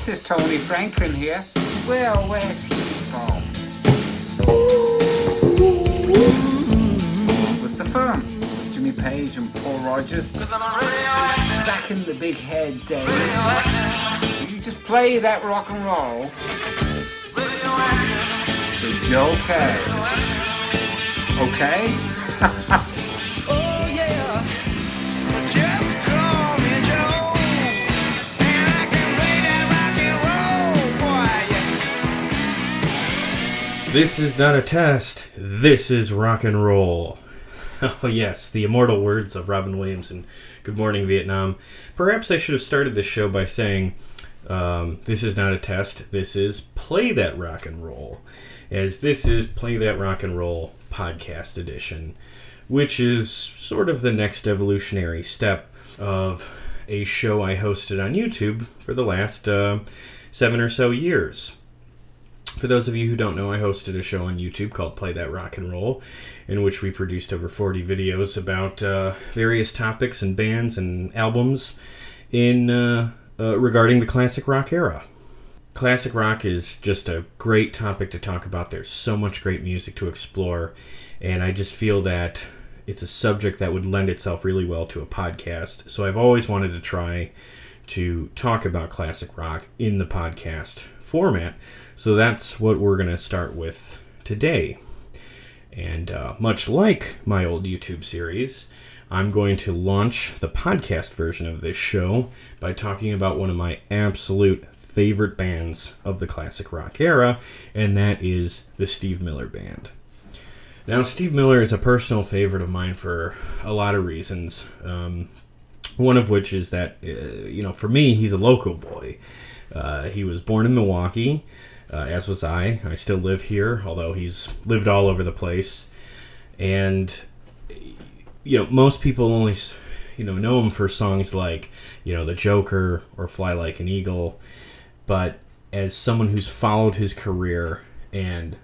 This is Tony Franklin here. Well, where's he from? What's the firm? Jimmy Page and Paul Rodgers? Back in the big head days. You just play that rock and roll? Joe Kay. Okay? This is not a test. This is rock and roll. Oh, yes, the immortal words of Robin Williams in Good Morning Vietnam. Perhaps I should have started this show by saying, um, This is not a test. This is Play That Rock and Roll. As this is Play That Rock and Roll podcast edition, which is sort of the next evolutionary step of a show I hosted on YouTube for the last uh, seven or so years. For those of you who don't know, I hosted a show on YouTube called Play That Rock and Roll, in which we produced over 40 videos about uh, various topics and bands and albums in uh, uh, regarding the classic rock era. Classic rock is just a great topic to talk about. There's so much great music to explore, and I just feel that it's a subject that would lend itself really well to a podcast. So I've always wanted to try to talk about classic rock in the podcast format. So that's what we're going to start with today. And uh, much like my old YouTube series, I'm going to launch the podcast version of this show by talking about one of my absolute favorite bands of the classic rock era, and that is the Steve Miller Band. Now, Steve Miller is a personal favorite of mine for a lot of reasons. Um, one of which is that, uh, you know, for me, he's a local boy. Uh, he was born in Milwaukee, uh, as was I. I still live here, although he's lived all over the place. And, you know, most people only, you know, know him for songs like, you know, The Joker or Fly Like an Eagle. But as someone who's followed his career and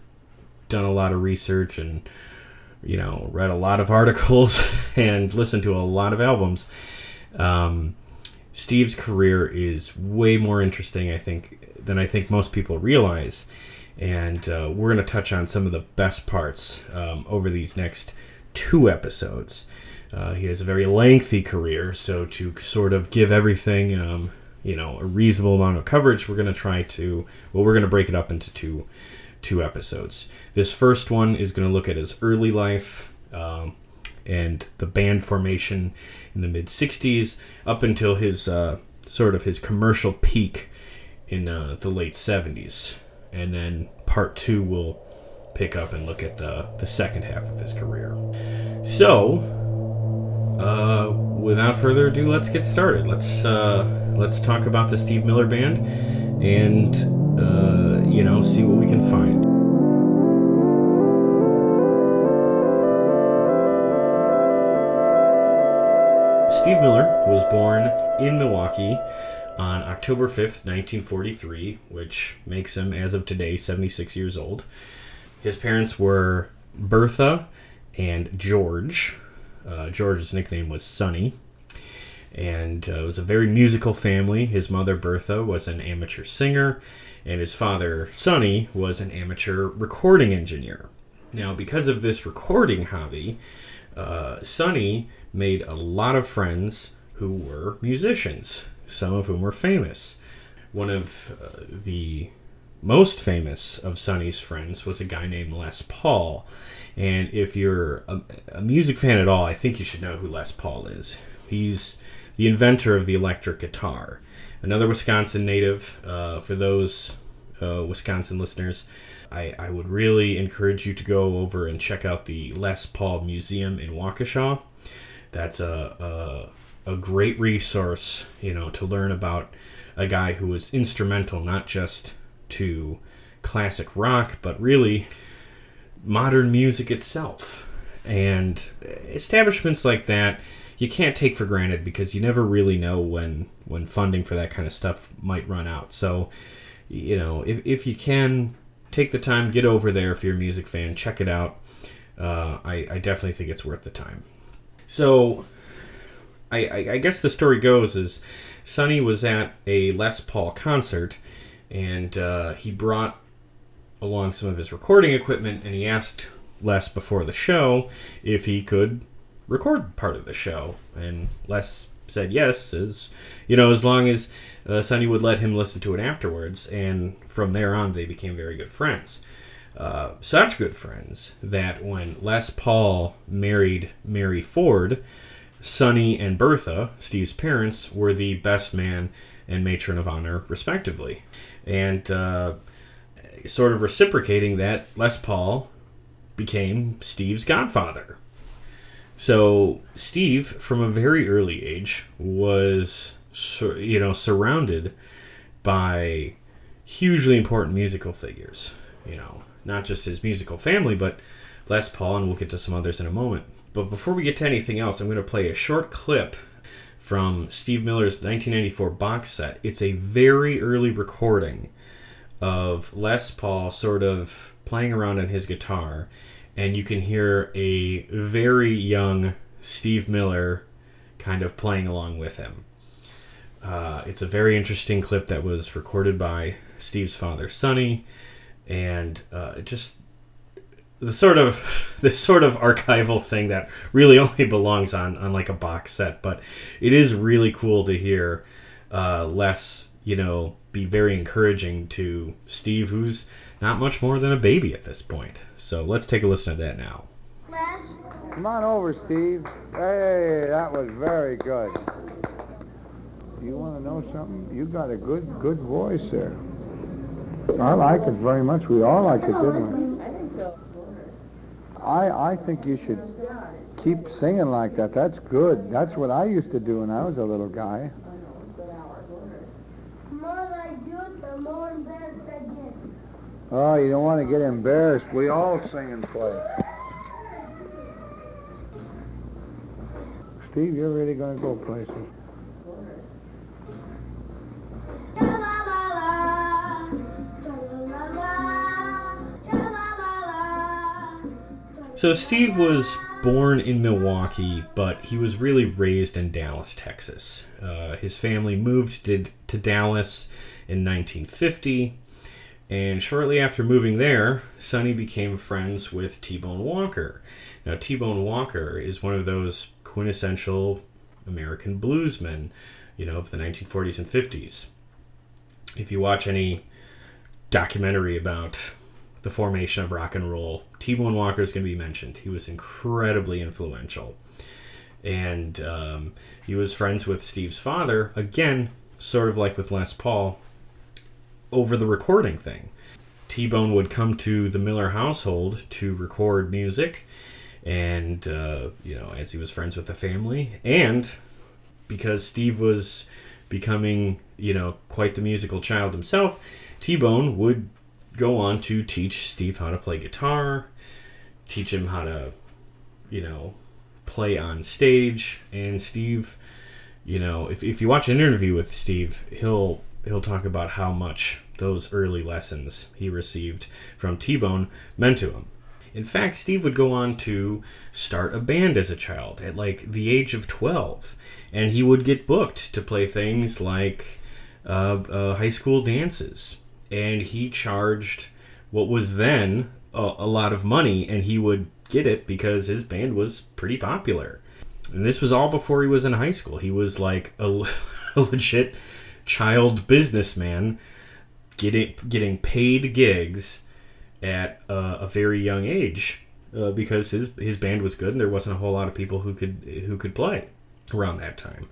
done a lot of research and, you know, read a lot of articles and listened to a lot of albums, um, Steve's career is way more interesting, I think, than I think most people realize. And uh, we're going to touch on some of the best parts um, over these next two episodes. Uh, he has a very lengthy career, so to sort of give everything, um, you know, a reasonable amount of coverage, we're going to try to, well, we're going to break it up into two, two episodes. This first one is going to look at his early life, um, and the band formation in the mid 60s up until his uh, sort of his commercial peak in uh, the late 70s and then part two will pick up and look at the, the second half of his career. So uh, without further ado let's get started. Let's uh, let's talk about the steve miller band and uh, you know see what we can find. Steve Miller was born in Milwaukee on October 5th, 1943, which makes him, as of today, 76 years old. His parents were Bertha and George. Uh, George's nickname was Sonny. And uh, it was a very musical family. His mother, Bertha, was an amateur singer, and his father, Sonny, was an amateur recording engineer. Now, because of this recording hobby, uh, Sonny made a lot of friends who were musicians, some of whom were famous. One of uh, the most famous of Sonny's friends was a guy named Les Paul. And if you're a, a music fan at all, I think you should know who Les Paul is. He's the inventor of the electric guitar. Another Wisconsin native. Uh, for those uh, Wisconsin listeners, I, I would really encourage you to go over and check out the Les Paul Museum in Waukesha. That's a, a, a great resource, you know, to learn about a guy who was instrumental not just to classic rock, but really modern music itself. And establishments like that you can't take for granted because you never really know when when funding for that kind of stuff might run out. So, you know, if, if you can take the time, get over there if you're a music fan, check it out. Uh, I, I definitely think it's worth the time. So, I, I, I guess the story goes is Sonny was at a Les Paul concert, and uh, he brought along some of his recording equipment, and he asked Les before the show if he could record part of the show, and Les said yes, as you know, as long as uh, Sonny would let him listen to it afterwards, and from there on they became very good friends. Uh, such good friends that when Les Paul married Mary Ford, Sonny and Bertha, Steve's parents, were the best man and matron of honor, respectively. And uh, sort of reciprocating that, Les Paul became Steve's godfather. So Steve, from a very early age, was you know surrounded by hugely important musical figures. You know, not just his musical family, but Les Paul, and we'll get to some others in a moment. But before we get to anything else, I'm going to play a short clip from Steve Miller's 1994 box set. It's a very early recording of Les Paul sort of playing around on his guitar, and you can hear a very young Steve Miller kind of playing along with him. Uh, it's a very interesting clip that was recorded by Steve's father, Sonny, and uh, it just the sort of this sort of archival thing that really only belongs on on like a box set, but it is really cool to hear uh, Les, you know, be very encouraging to Steve, who's not much more than a baby at this point. So let's take a listen to that now. Come on over, Steve. Hey, that was very good. You want to know something? You got a good, good voice there. I like it very much. We all like it, didn't we? I think. I, think you should keep singing like that. That's good. That's what I used to do when I was a little guy. more I do it, the more embarrassed I get. Oh, you don't want to get embarrassed. We all sing and play. Steve, you're really going to go places. So Steve was born in Milwaukee, but he was really raised in Dallas, Texas. Uh, his family moved to, to Dallas in 1950, and shortly after moving there, Sonny became friends with T-Bone Walker. Now, T-Bone Walker is one of those quintessential American bluesmen, you know, of the 1940s and 50s. If you watch any documentary about the formation of rock and roll, T Bone Walker is going to be mentioned. He was incredibly influential. And um, he was friends with Steve's father, again, sort of like with Les Paul, over the recording thing. T Bone would come to the Miller household to record music, and, uh, you know, as he was friends with the family, and because Steve was becoming, you know, quite the musical child himself, T Bone would go on to teach Steve how to play guitar, teach him how to, you know, play on stage. And Steve, you know, if, if you watch an interview with Steve, he'll he'll talk about how much those early lessons he received from T Bone meant to him. In fact, Steve would go on to start a band as a child at like the age of 12. And he would get booked to play things like uh, uh, high school dances. And he charged what was then a, a lot of money, and he would get it because his band was pretty popular. And this was all before he was in high school. He was like a, a legit child businessman getting getting paid gigs at a very young age uh, because his his band was good and there wasn't a whole lot of people who could who could play around that time.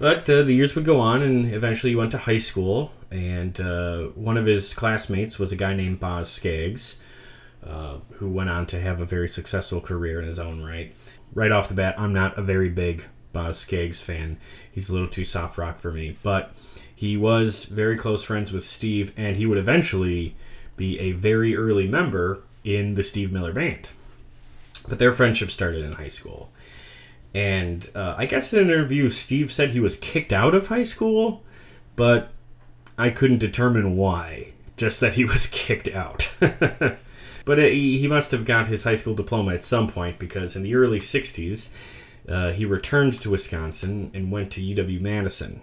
But uh, the years would go on, and eventually he went to high school. And uh, one of his classmates was a guy named Boz Skaggs, uh, who went on to have a very successful career in his own right. Right off the bat, I'm not a very big Boz Skaggs fan. He's a little too soft rock for me. But he was very close friends with Steve, and he would eventually be a very early member in the Steve Miller Band. But their friendship started in high school. And uh, I guess in an interview, Steve said he was kicked out of high school, but I couldn't determine why. Just that he was kicked out. but it, he he must have got his high school diploma at some point because in the early 60s, uh, he returned to Wisconsin and went to UW Madison.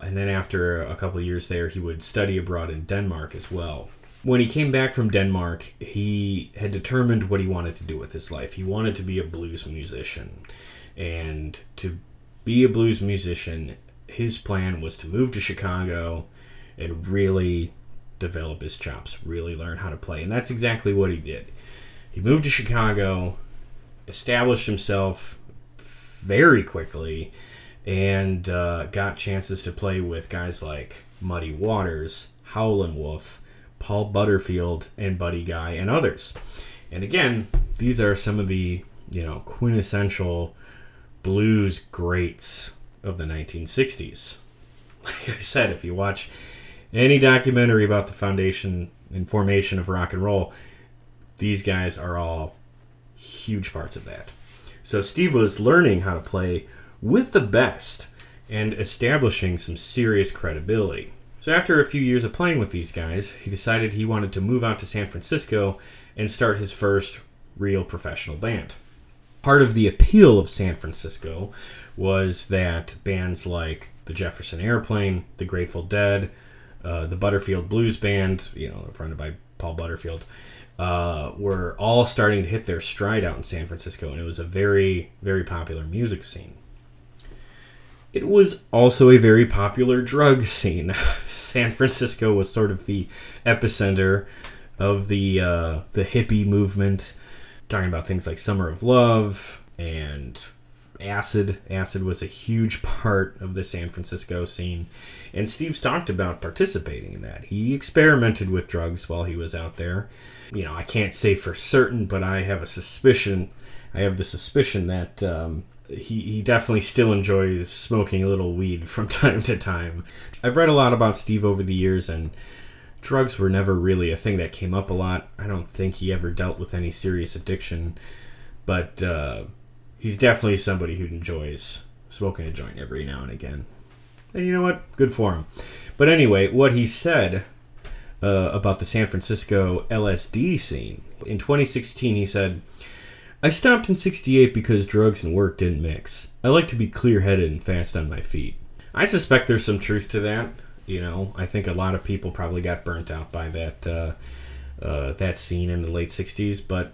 And then after a couple years there, he would study abroad in Denmark as well. When he came back from Denmark, he had determined what he wanted to do with his life. He wanted to be a blues musician. And to be a blues musician, his plan was to move to Chicago and really develop his chops, really learn how to play. And that's exactly what he did. He moved to Chicago, established himself very quickly, and uh, got chances to play with guys like Muddy Waters, Howlin' Wolf, Paul Butterfield, and Buddy Guy, and others. And again, these are some of the you know quintessential blues greats of the 1960s. Like I said, if you watch any documentary about the foundation and formation of rock and roll, these guys are all huge parts of that. So Steve was learning how to play with the best and establishing some serious credibility. So after a few years of playing with these guys, he decided he wanted to move out to San Francisco and start his first real professional band. Part of the appeal of San Francisco was that bands like the Jefferson Airplane, the Grateful Dead, uh, the Butterfield Blues Band, you know, fronted by Paul Butterfield, uh, were all starting to hit their stride out in San Francisco, and it was a very, very popular music scene. It was also a very popular drug scene. San Francisco was sort of the epicenter of the uh, the hippie movement, talking about things like Summer of Love and acid. Acid was a huge part of the San Francisco scene, and Steve's talked about participating in that. He experimented with drugs while he was out there. You know, I can't say for certain, but I have a suspicion. I have the suspicion that um, he, he definitely still enjoys smoking a little weed from time to time. I've read a lot about Steve over the years, and drugs were never really a thing that came up a lot. I don't think he ever dealt with any serious addiction, but uh, he's definitely somebody who enjoys smoking a joint every now and again. And you know what? Good for him. But anyway, what he said uh, about the San Francisco LSD scene in 2016, he said, I stopped in 68 because drugs and work didn't mix. I like to be clear headed and fast on my feet. I suspect there's some truth to that. You know, I think a lot of people probably got burnt out by that uh, uh, that scene in the late 60s, but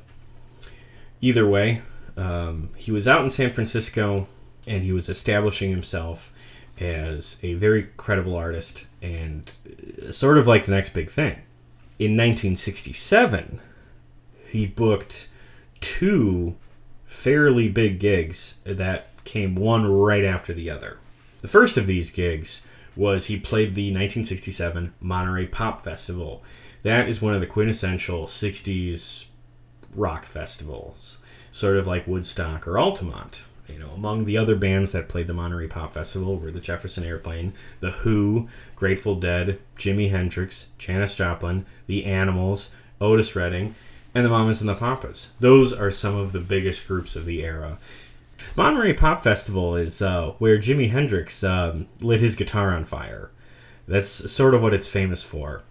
either way, um, he was out in San Francisco and he was establishing himself as a very credible artist and uh, sort of like the next big thing. In 1967, he booked two fairly big gigs that came one right after the other. The first of these gigs was he played the 1967 Monterey Pop Festival. That is one of the quintessential 60s rock festivals, sort of like Woodstock or Altamont. You know, among the other bands that played the Monterey Pop Festival were the Jefferson Airplane, The Who, Grateful Dead, Jimi Hendrix, Janis Joplin, The Animals, Otis Redding, and the Mamas and the Papas. Those are some of the biggest groups of the era. Monterey Pop Festival is uh, where Jimi Hendrix um, lit his guitar on fire. That's sort of what it's famous for,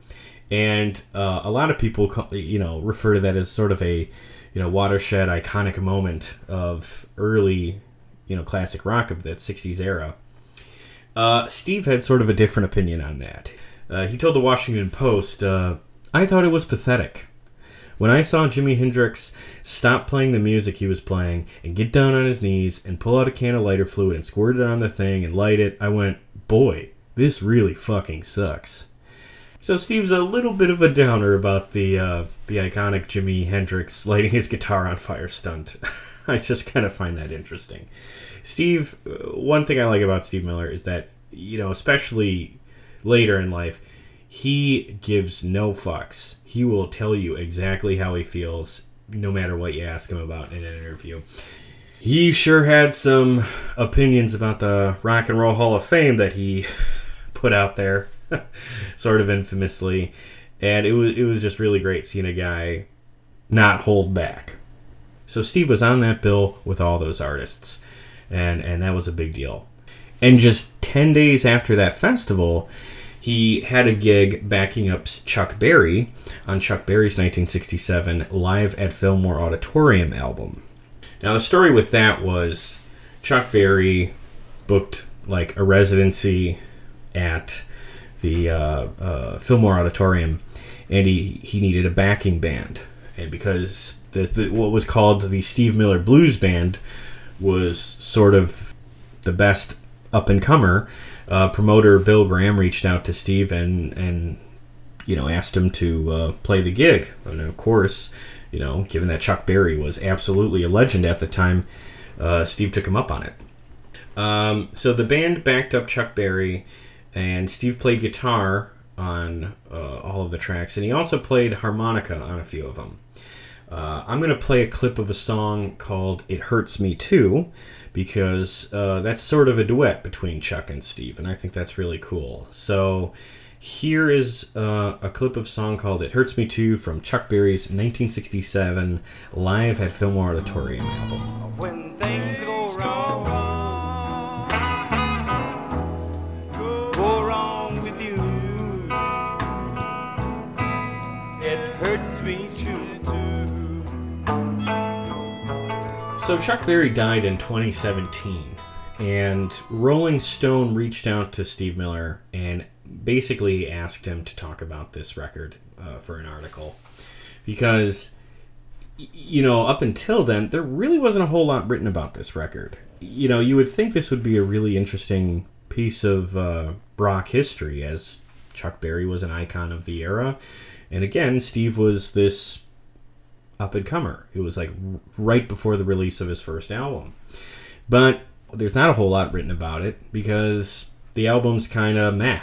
and uh, a lot of people, you know, refer to that as sort of a, you know, watershed, iconic moment of early, you know, classic rock of that '60s era. Uh, Steve had sort of a different opinion on that. Uh, he told the Washington Post, uh, "I thought it was pathetic." When I saw Jimi Hendrix stop playing the music he was playing and get down on his knees and pull out a can of lighter fluid and squirt it on the thing and light it, I went, boy, this really fucking sucks. So Steve's a little bit of a downer about the uh, the iconic Jimi Hendrix lighting his guitar on fire stunt. I just kind of find that interesting. Steve, uh, one thing I like about Steve Miller is that you know, especially later in life, he gives no fucks. He will tell you exactly how he feels, no matter what you ask him about in an interview. He sure had some opinions about the Rock and Roll Hall of Fame that he put out there, sort of infamously, and it was it was just really great seeing a guy not hold back. So Steve was on that bill with all those artists, and and that was a big deal. And just ten days after that festival, he had a gig backing up Chuck Berry on Chuck Berry's 1967 Live at Fillmore Auditorium album. Now, the story with that was Chuck Berry booked like a residency at the uh, uh, Fillmore Auditorium, and he, he needed a backing band. And because the, the, what was called the Steve Miller Blues Band was sort of the best up and comer, uh, promoter Bill Graham reached out to Steve and and you know asked him to uh, play the gig. And of course, you know, given that Chuck Berry was absolutely a legend at the time, uh, Steve took him up on it. Um, so the band backed up Chuck Berry, and Steve played guitar on uh, all of the tracks, and he also played harmonica on a few of them. Uh, I'm going to play a clip of a song called It Hurts Me Too because uh, that's sort of a duet between Chuck and Steve, and I think that's really cool. So here is uh, a clip of a song called It Hurts Me Too from Chuck Berry's 1967 Live at Fillmore Auditorium album. So Chuck Berry died in 2017, and Rolling Stone reached out to Steve Miller and basically asked him to talk about this record uh, for an article because you know up until then there really wasn't a whole lot written about this record. You know, you would think this would be a really interesting piece of uh, rock history as Chuck Berry was an icon of the era, and again Steve was this up and comer. It was like right before the release of his first album. But there's not a whole lot written about it because the album's kind of meh.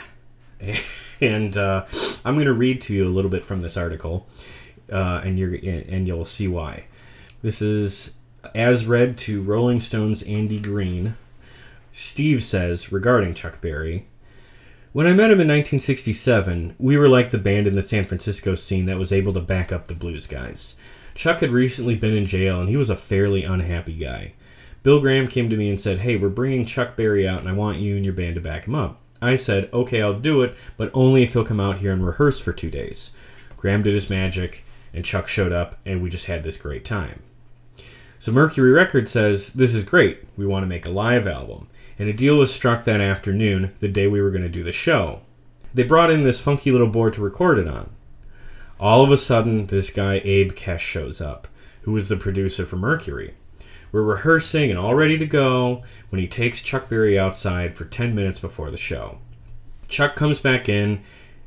and uh, I'm going to read to you a little bit from this article, uh, and you're and you'll see why. This is as read to Rolling Stone's Andy Green. Steve says regarding Chuck Berry. When I met him in 1967, we were like the band in the San Francisco scene that was able to back up the blues guys. Chuck had recently been in jail and he was a fairly unhappy guy. Bill Graham came to me and said, Hey, we're bringing Chuck Berry out and I want you and your band to back him up. I said, Okay, I'll do it, but only if he'll come out here and rehearse for two days. Graham did his magic and Chuck showed up and we just had this great time. So Mercury Records says, This is great. We want to make a live album. And a deal was struck that afternoon, the day we were going to do the show. They brought in this funky little board to record it on. All of a sudden, this guy, Abe Kesh, shows up, who was the producer for Mercury. We're rehearsing and all ready to go when he takes Chuck Berry outside for 10 minutes before the show. Chuck comes back in,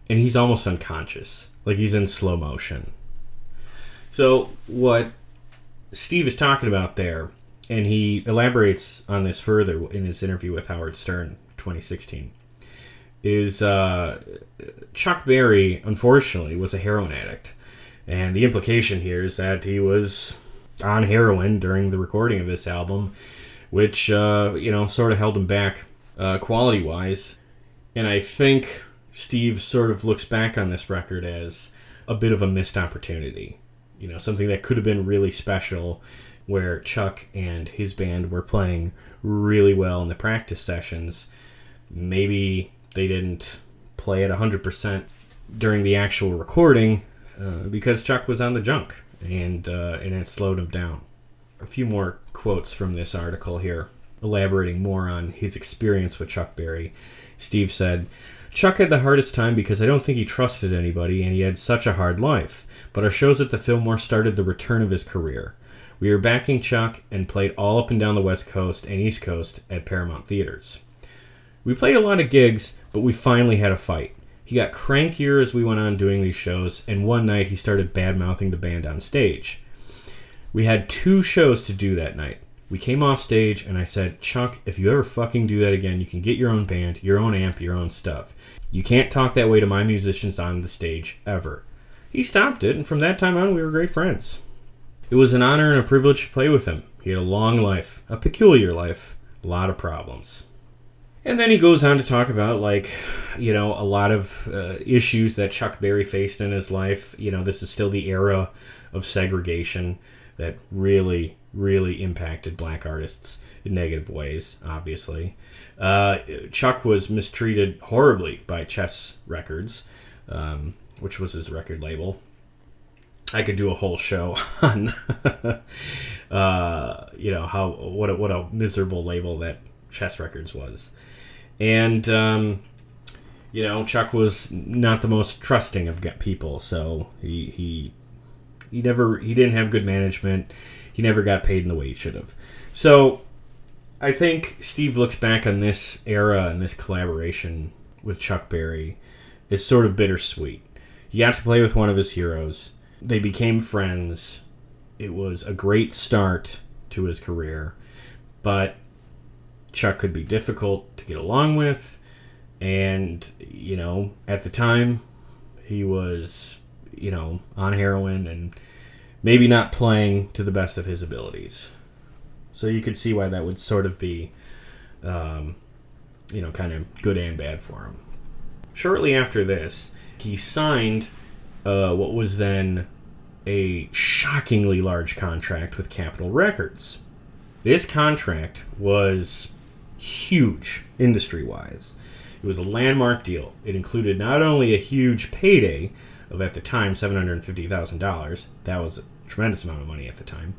and he's almost unconscious, like he's in slow motion. So, what Steve is talking about there, and he elaborates on this further in his interview with Howard Stern, 2016, is uh, Chuck Berry, unfortunately, was a heroin addict. And the implication here is that he was on heroin during the recording of this album, which, uh, you know, sort of held him back uh, quality wise. And I think Steve sort of looks back on this record as a bit of a missed opportunity. You know, something that could have been really special where Chuck and his band were playing really well in the practice sessions. Maybe they didn't play at 100% during the actual recording uh, because Chuck was on the junk and, uh, and it slowed him down. A few more quotes from this article here, elaborating more on his experience with Chuck Berry. Steve said, Chuck had the hardest time because I don't think he trusted anybody and he had such a hard life. But our shows at the Fillmore started the return of his career. We were backing Chuck and played all up and down the West Coast and East Coast at Paramount Theaters. We played a lot of gigs, but we finally had a fight. He got crankier as we went on doing these shows, and one night he started bad mouthing the band on stage. We had two shows to do that night. We came off stage, and I said, Chuck, if you ever fucking do that again, you can get your own band, your own amp, your own stuff. You can't talk that way to my musicians on the stage, ever. He stopped it, and from that time on, we were great friends. It was an honor and a privilege to play with him. He had a long life, a peculiar life, a lot of problems. And then he goes on to talk about, like, you know, a lot of uh, issues that Chuck Berry faced in his life. You know, this is still the era of segregation that really, really impacted black artists in negative ways, obviously. Uh, Chuck was mistreated horribly by Chess Records, um, which was his record label. I could do a whole show on, uh, you know, how what a, what a miserable label that Chess Records was, and um, you know, Chuck was not the most trusting of people, so he he he never he didn't have good management. He never got paid in the way he should have. So I think Steve looks back on this era and this collaboration with Chuck Berry is sort of bittersweet. He got to play with one of his heroes. They became friends. It was a great start to his career, but Chuck could be difficult to get along with. And, you know, at the time, he was, you know, on heroin and maybe not playing to the best of his abilities. So you could see why that would sort of be, um, you know, kind of good and bad for him. Shortly after this, he signed uh, what was then a shockingly large contract with Capitol Records. This contract was huge industry wise. It was a landmark deal. It included not only a huge payday of at the time $750,000, that was a tremendous amount of money at the time,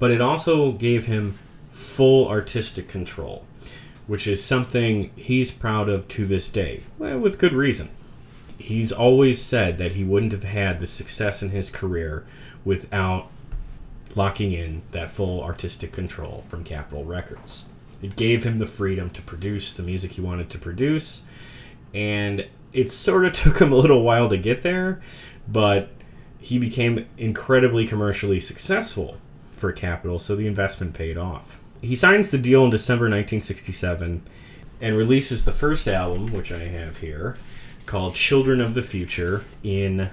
but it also gave him full artistic control, which is something he's proud of to this day, well, with good reason. He's always said that he wouldn't have had the success in his career without locking in that full artistic control from Capitol Records. It gave him the freedom to produce the music he wanted to produce, and it sort of took him a little while to get there, but he became incredibly commercially successful for Capitol, so the investment paid off. He signs the deal in December 1967 and releases the first album, which I have here, called Children of the Future, in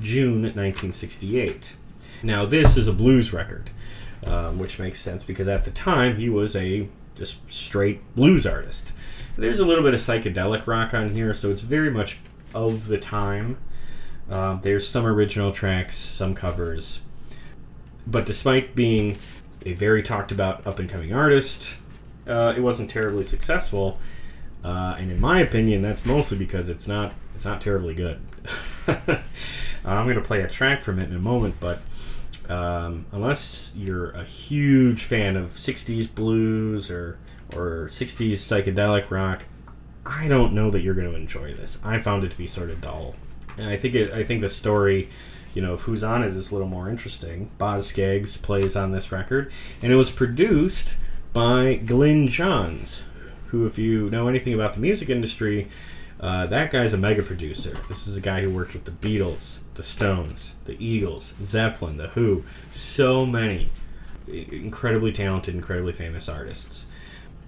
June 1968. Now, this is a blues record, um, which makes sense because at the time he was a just straight blues artist. There's a little bit of psychedelic rock on here, so it's very much of the time. Um, there's some original tracks, some covers. But despite being a very talked about up and coming artist, uh, it wasn't terribly successful. Uh, and in my opinion, that's mostly because it's not it's not terribly good. I'm going to play a track from it in a moment, but um, unless you're a huge fan of 60s blues or or 60s psychedelic rock, I don't know that you're going to enjoy this. I found it to be sort of dull. And I think it, I think the story, you know, of who's on it is a little more interesting. Boz Skaggs plays on this record, and it was produced by Glyn Johns, who, if you know anything about the music industry, uh, that guy's a mega producer. This is a guy who worked with the Beatles, the Stones, the Eagles, Zeppelin, the Who, so many incredibly talented, incredibly famous artists.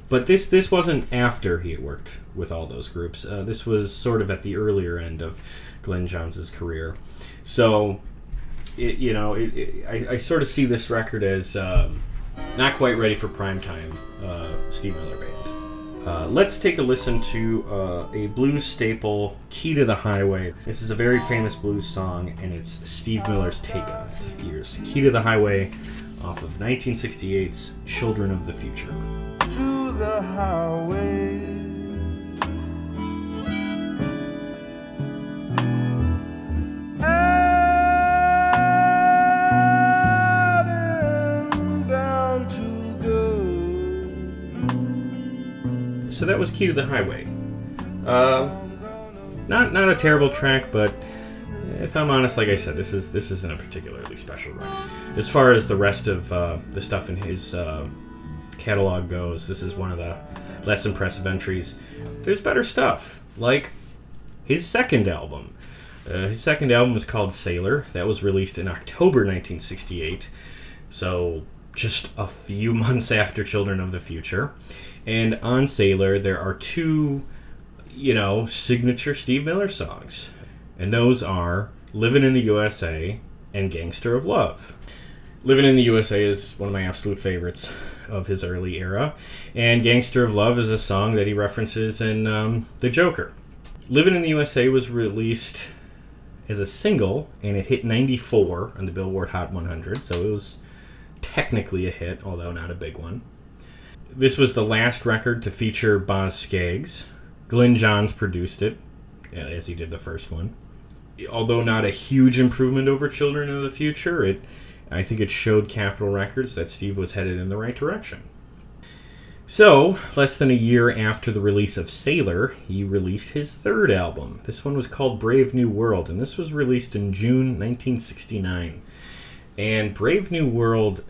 But this this wasn't after he had worked with all those groups. Uh, this was sort of at the earlier end of Glyn Johns' career. So, it, you know, it, it, I, I sort of see this record as um, not quite ready for prime time uh, Steve Miller Band. Uh, let's take a listen to uh, a blues staple, Key to the Highway. This is a very famous blues song, and it's Steve Miller's take on it. Here's Key to the Highway off of 1968's Children of the Future. to the highway. So that was Key to the Highway. Uh, not not a terrible track, but if I'm honest, like I said, this is this isn't a particularly special record. As far as the rest of uh, the stuff in his uh, catalog goes, this is one of the less impressive entries. There's better stuff, like his second album. Uh, his second album was called Sailor. That was released in October 1968, so just a few months after Children of the Future. And on Sailor, there are two, you know, signature Steve Miller songs, and those are "Living in the USA" and "Gangster of Love." Living in the USA is one of my absolute favorites of his early era, and Gangster of Love is a song that he references in um, The Joker. Living in the USA was released as a single, and it hit 94 on the Billboard Hot 100, so it was technically a hit, although not a big one. This was the last record to feature Boz Skaggs. Glyn Johns produced it, uh, as he did the first one. although not a huge improvement over Children of the Future, it I think it showed Capitol Records that Steve was headed in the right direction. So, less than a year after the release of Sailor, he released his third album. This one was called Brave New World, and this was released in June 1969. And Brave New World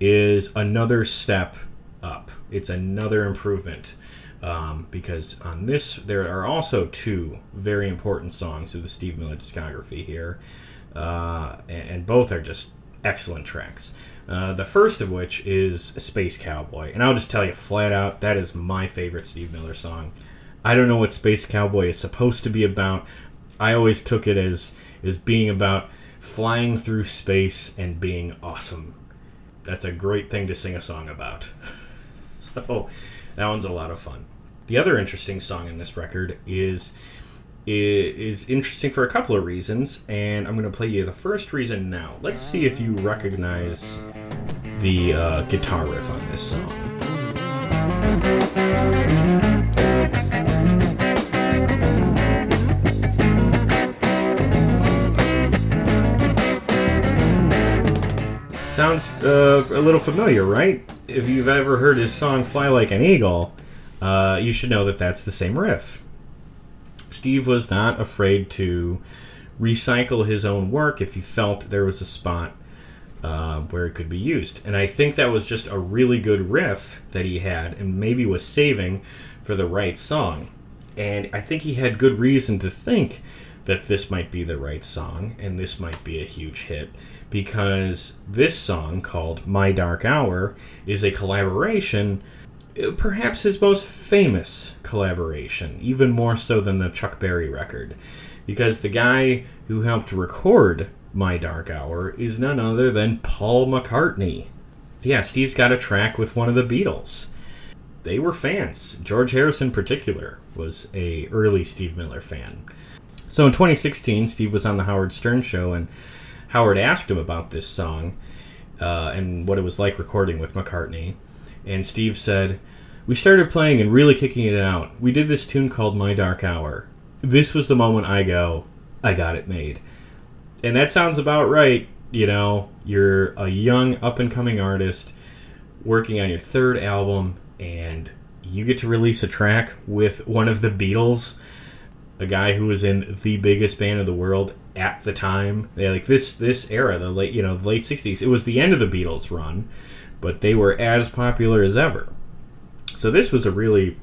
is another step up. It's another improvement. Um, because on this, there are also two very important songs of the Steve Miller discography here. Uh, and, and both are just excellent tracks. Uh, the first of which is Space Cowboy. And I'll just tell you flat out, that is my favorite Steve Miller song. I don't know what Space Cowboy is supposed to be about. I always took it as, as being about flying through space and being awesome. That's a great thing to sing a song about. so that one's a lot of fun. The other interesting song in this record is is interesting for a couple of reasons, and I'm going to play you the first reason now. Let's see if you recognize the uh, guitar riff on this song. Sounds uh, a little familiar, right? If you've ever heard his song "Fly Like an Eagle," uh, you should know that that's the same riff. Steve was not afraid to recycle his own work if he felt there was a spot uh, where it could be used. And I think that was just a really good riff that he had and maybe was saving for the right song. And I think he had good reason to think that this might be the right song and this might be a huge hit because this song called My Dark Hour is a collaboration uh, perhaps his most famous collaboration, even more so than the Chuck Berry record, because the guy who helped record My Dark Hour is none other than Paul McCartney. Yeah, Steve's got a track with one of the Beatles. They were fans. George Harrison, in particular, was a early Steve Miller fan. So in 2016, Steve was on the Howard Stern show, and Howard asked him about this song uh, and what it was like recording with McCartney. And Steve said, We started playing and really kicking it out. We did this tune called My Dark Hour. This was the moment I go, I got it made. And that sounds about right. You know, you're a young, up and coming artist working on your third album, and you get to release a track with one of the Beatles, a guy who was in the biggest band of the world at the time. Yeah, like this this era, the late you know the late '60s. It was the end of the Beatles run but they were as popular as ever. So this was a really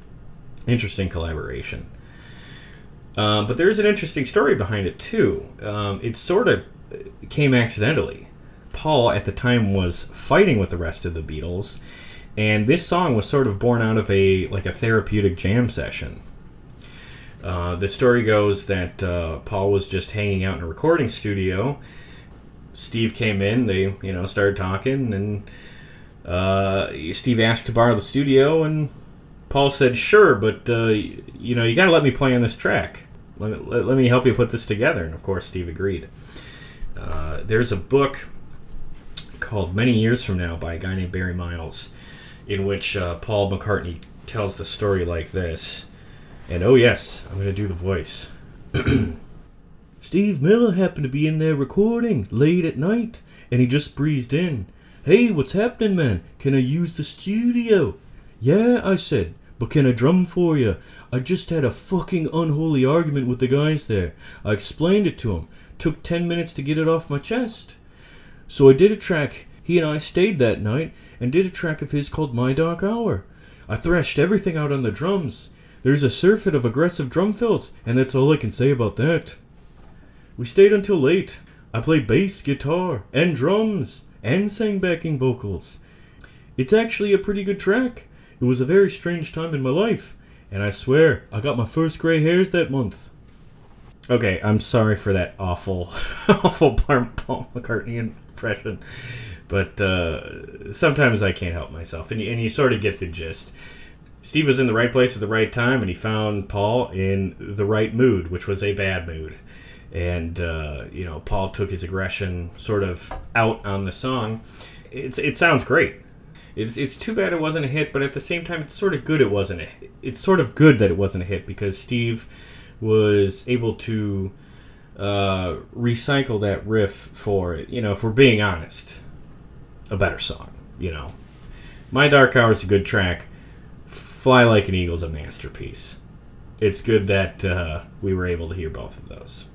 interesting collaboration. Um, but there's an interesting story behind it too. Um, it sort of came accidentally. Paul at the time was fighting with the rest of the Beatles, and this song was sort of born out of a like a therapeutic jam session. Uh, the story goes that uh, Paul was just hanging out in a recording studio. Steve came in. They you know started talking and uh, Steve asked to borrow the studio, and Paul said, "Sure, but uh, you know, you got to let me play on this track. Let, let, let, me help you put this together." And of course, Steve agreed. Uh, there's a book called "Many Years from Now" by a guy named Barry Miles, in which Paul McCartney tells the story like this. And oh yes, I'm going to do the voice. Steve Miller happened to be in there recording late at night, and he just breezed in. Hey, what's happening, man? Can I use the studio? Yeah, I said, but can I drum for you? I just had a fucking unholy argument with the guys there. I explained it to 'em. Took ten minutes to get it off my chest. So I did a track. He and I stayed that night and did a track of his called My Dark Hour. I thrashed everything out on the drums. There's a surfeit of aggressive drum fills, and that's all I can say about that. We stayed until late. I played bass, guitar, and drums and sang backing vocals. It's actually a pretty good track. It was a very strange time in my life, and I swear I got my first gray hairs that month. Okay, I'm sorry for that awful, awful Paul McCartney impression, but uh, sometimes I can't help myself, and you, and you sort of get the gist. Steve was in the right place at the right time, and he found Paul in the right mood, which was a bad mood and uh, you know Paul took his aggression sort of out on the song. It's it sounds great. It's it's too bad it wasn't a hit, but at the same time, it's sort of good it wasn't a. It's sort of good that it wasn't a hit because Steve was able to uh, recycle that riff for, you know, if we're being honest, a better song. You know, My Dark Hour is a good track. Fly Like an Eagle's a masterpiece. It's good that uh, we were able to hear both of those.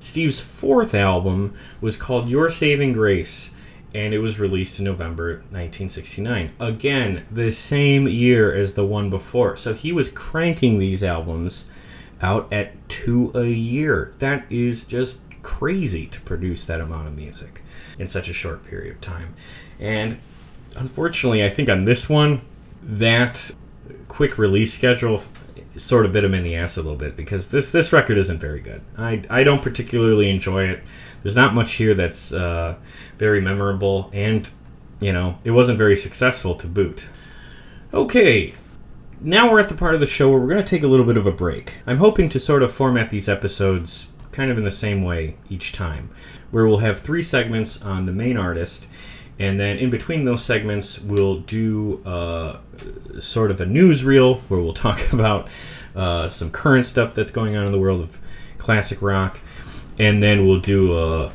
Steve's fourth album was called Your Saving Grace, and it was released in November 1969. Again, the same year as the one before. So he was cranking these albums out at two a year. That is just crazy to produce that amount of music in such a short period of time. And unfortunately, I think on this one, that quick release schedule sort of bit him in the ass a little bit because this this record isn't very good. I I don't particularly enjoy it. There's not much here that's uh, very memorable, and you know it wasn't very successful to boot. Okay, now we're at the part of the show where we're going to take a little bit of a break. I'm hoping to sort of format these episodes kind of in the same way each time, where we'll have three segments on the main artist, and then in between those segments, we'll do uh, sort of a newsreel where we'll talk about uh, some current stuff that's going on in the world of classic rock, and then we'll do a,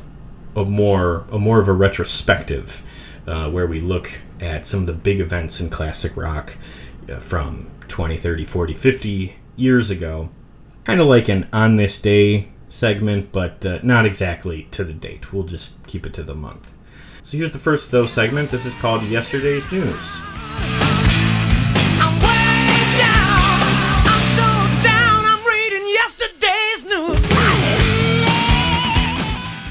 a more a more of a retrospective uh, where we look at some of the big events in classic rock uh, from 20, 30, 40, 50 years ago. Kind of like an on this day segment, but uh, not exactly to the date. We'll just keep it to the month. So here's the first of those segment. This is called Yesterday's News. I'm way down. I'm so down. I'm reading yesterday's news.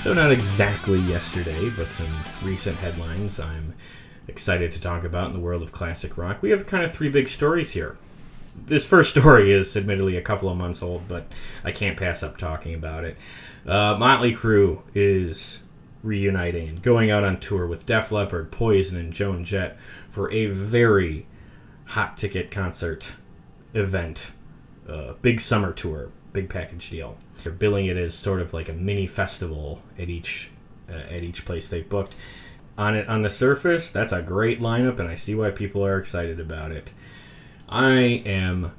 So not exactly yesterday, but some recent headlines I'm excited to talk about in the world of classic rock. We have kind of three big stories here. This first story is admittedly a couple of months old, but I can't pass up talking about it. Uh, Motley Crue is reuniting and going out on tour with Def Leppard, Poison, and Joan Jett for a very hot ticket concert event, uh, big summer tour, big package deal. They're billing it as sort of like a mini festival at each uh, at each place they've booked. On it on the surface, that's a great lineup, and I see why people are excited about it. I am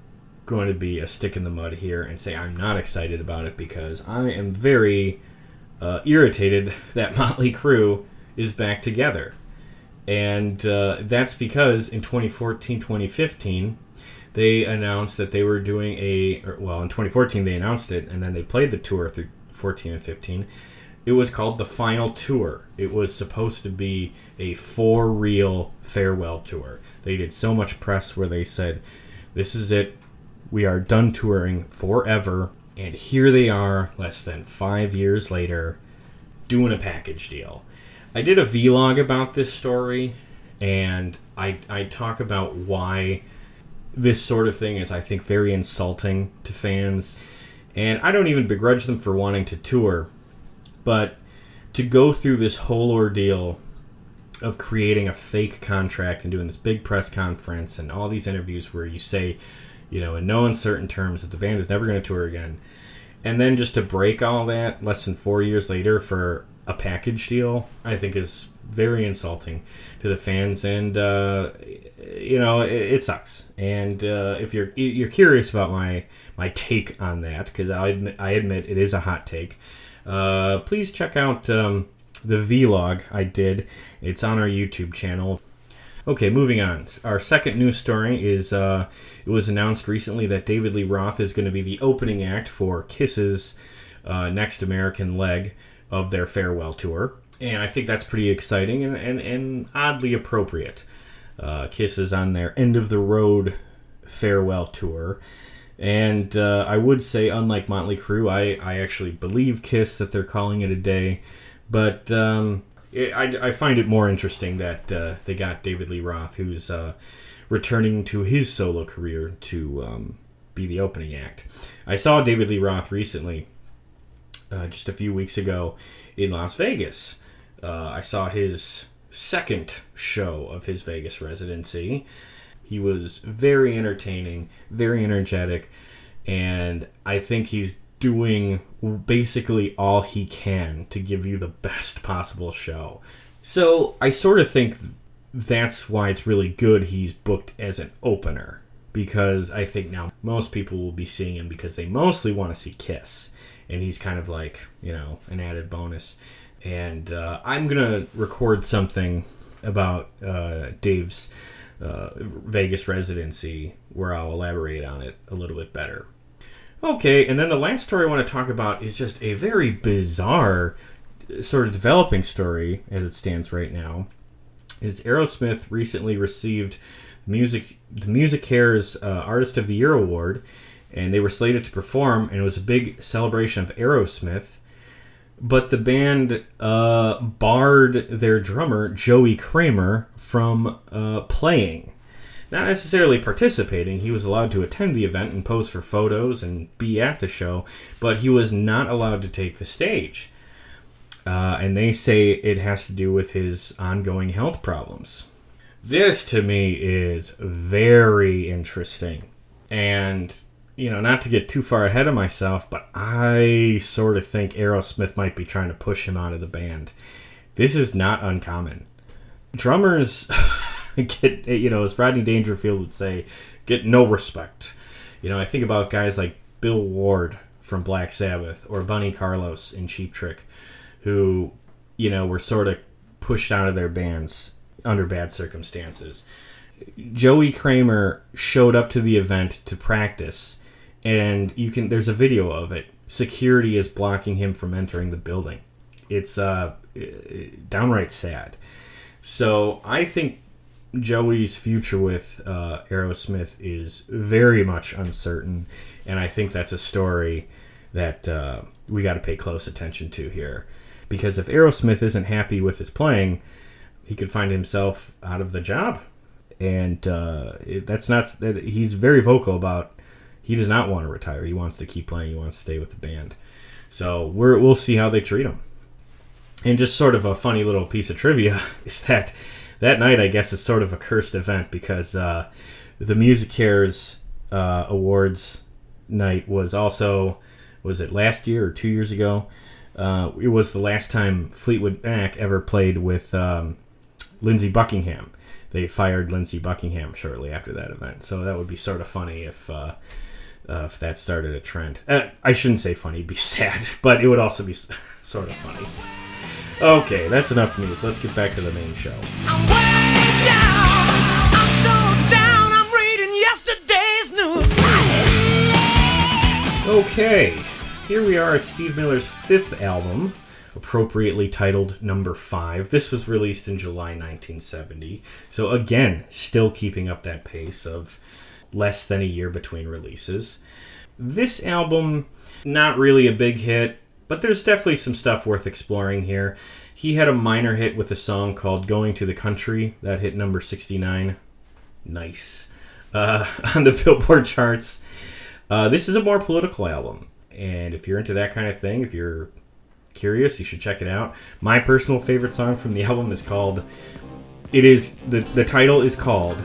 going to be a stick in the mud here and say I'm not excited about it because I am very uh, irritated that Motley Crue is back together. And uh, that's because in 2014 2015, they announced that they were doing a, or, well, in 2014 they announced it, and then they played the tour through 14 and 15. It was called the Final Tour. It was supposed to be a for real farewell tour. They did so much press where they said, This is it. We are done touring forever. And here they are, less than five years later, doing a package deal. I did a vlog about this story, and I, I talk about why this sort of thing is, I think, very insulting to fans. And I don't even begrudge them for wanting to tour, but to go through this whole ordeal of creating a fake contract and doing this big press conference and all these interviews where you say, you know, in no uncertain terms that the band is never going to tour again, and then just to break all that less than four years later for a package deal, I think is very insulting to the fans, and uh, you know it, it sucks. And uh, if you're you're curious about my my take on that, because I admit, I admit it is a hot take, uh, please check out um, the vlog I did. It's on our YouTube channel. Okay, moving on. Our second news story is uh, it was announced recently that David Lee Roth is going to be the opening act for Kiss's uh, next American leg of their farewell tour. And I think that's pretty exciting and, and, and oddly appropriate. Uh, Kiss is on their end of the road farewell tour. And uh, I would say, unlike Motley Crue, I, I actually believe Kiss that they're calling it a day. But um, it, I, I find it more interesting that uh, they got David Lee Roth, who's uh, returning to his solo career to um, be the opening act. I saw David Lee Roth recently, uh, just a few weeks ago, in Las Vegas. Uh, I saw his second show of his Vegas residency. He was very entertaining, very energetic, and I think he's doing basically all he can to give you the best possible show. So I sort of think that's why it's really good he's booked as an opener because I think now most people will be seeing him because they mostly want to see Kiss, and he's kind of like you know an added bonus. And uh, I'm gonna record something about uh, Dave's uh, Vegas residency where I'll elaborate on it a little bit better. Okay, and then the last story I want to talk about is just a very bizarre sort of developing story as it stands right now. Is Aerosmith recently received music the MusiCares uh, Artist of the Year award, and they were slated to perform, and it was a big celebration of Aerosmith. But the band uh, barred their drummer Joey Kramer from uh, playing not necessarily participating. He was allowed to attend the event and pose for photos and be at the show, but he was not allowed to take the stage. Uh, and they say it has to do with his ongoing health problems. This to me is very interesting. And, you know, not to get too far ahead of myself, but I sort of think Aerosmith might be trying to push him out of the band. This is not uncommon. Drummers get, you know, as Rodney Dangerfield would say, get no respect. You know, I think about guys like Bill Ward from Black Sabbath or Bunny Carlos in Cheap Trick, who, you know, were sort of pushed out of their bands under bad circumstances. Joey Kramer showed up to the event to practice, and you can there's a video of it. Security is blocking him from entering the building. It's uh, downright sad. So I think Joey's future with uh, Aerosmith is very much uncertain, and I think that's a story that uh, we got to pay close attention to here. Because if Aerosmith isn't happy with his playing, he could find himself out of the job, and uh, it, that's not. He's very vocal about. He does not want to retire. He wants to keep playing. He wants to stay with the band. So we're, we'll see how they treat him. And just sort of a funny little piece of trivia is that that night, I guess, is sort of a cursed event because uh, the MusiCares uh, Awards night was also was it last year or two years ago? Uh, it was the last time Fleetwood Mac ever played with um, Lindsey Buckingham. They fired Lindsey Buckingham shortly after that event, so that would be sort of funny if uh, uh, if that started a trend. Uh, I shouldn't say funny; be sad, but it would also be sort of funny. Okay, that's enough news. Let's get back to the main show. I'm way down. I'm so down. I'm reading yesterday's news. Okay, here we are at Steve Miller's fifth album, appropriately titled Number Five. This was released in July 1970, so again, still keeping up that pace of less than a year between releases. This album, not really a big hit, but there's definitely some stuff worth exploring here. He had a minor hit with a song called Going to the Country that hit number 69. Nice. Uh, on the Billboard charts. Uh, this is a more political album, and if you're into that kind of thing, if you're curious, you should check it out. My personal favorite song from the album is called. It is the the title is called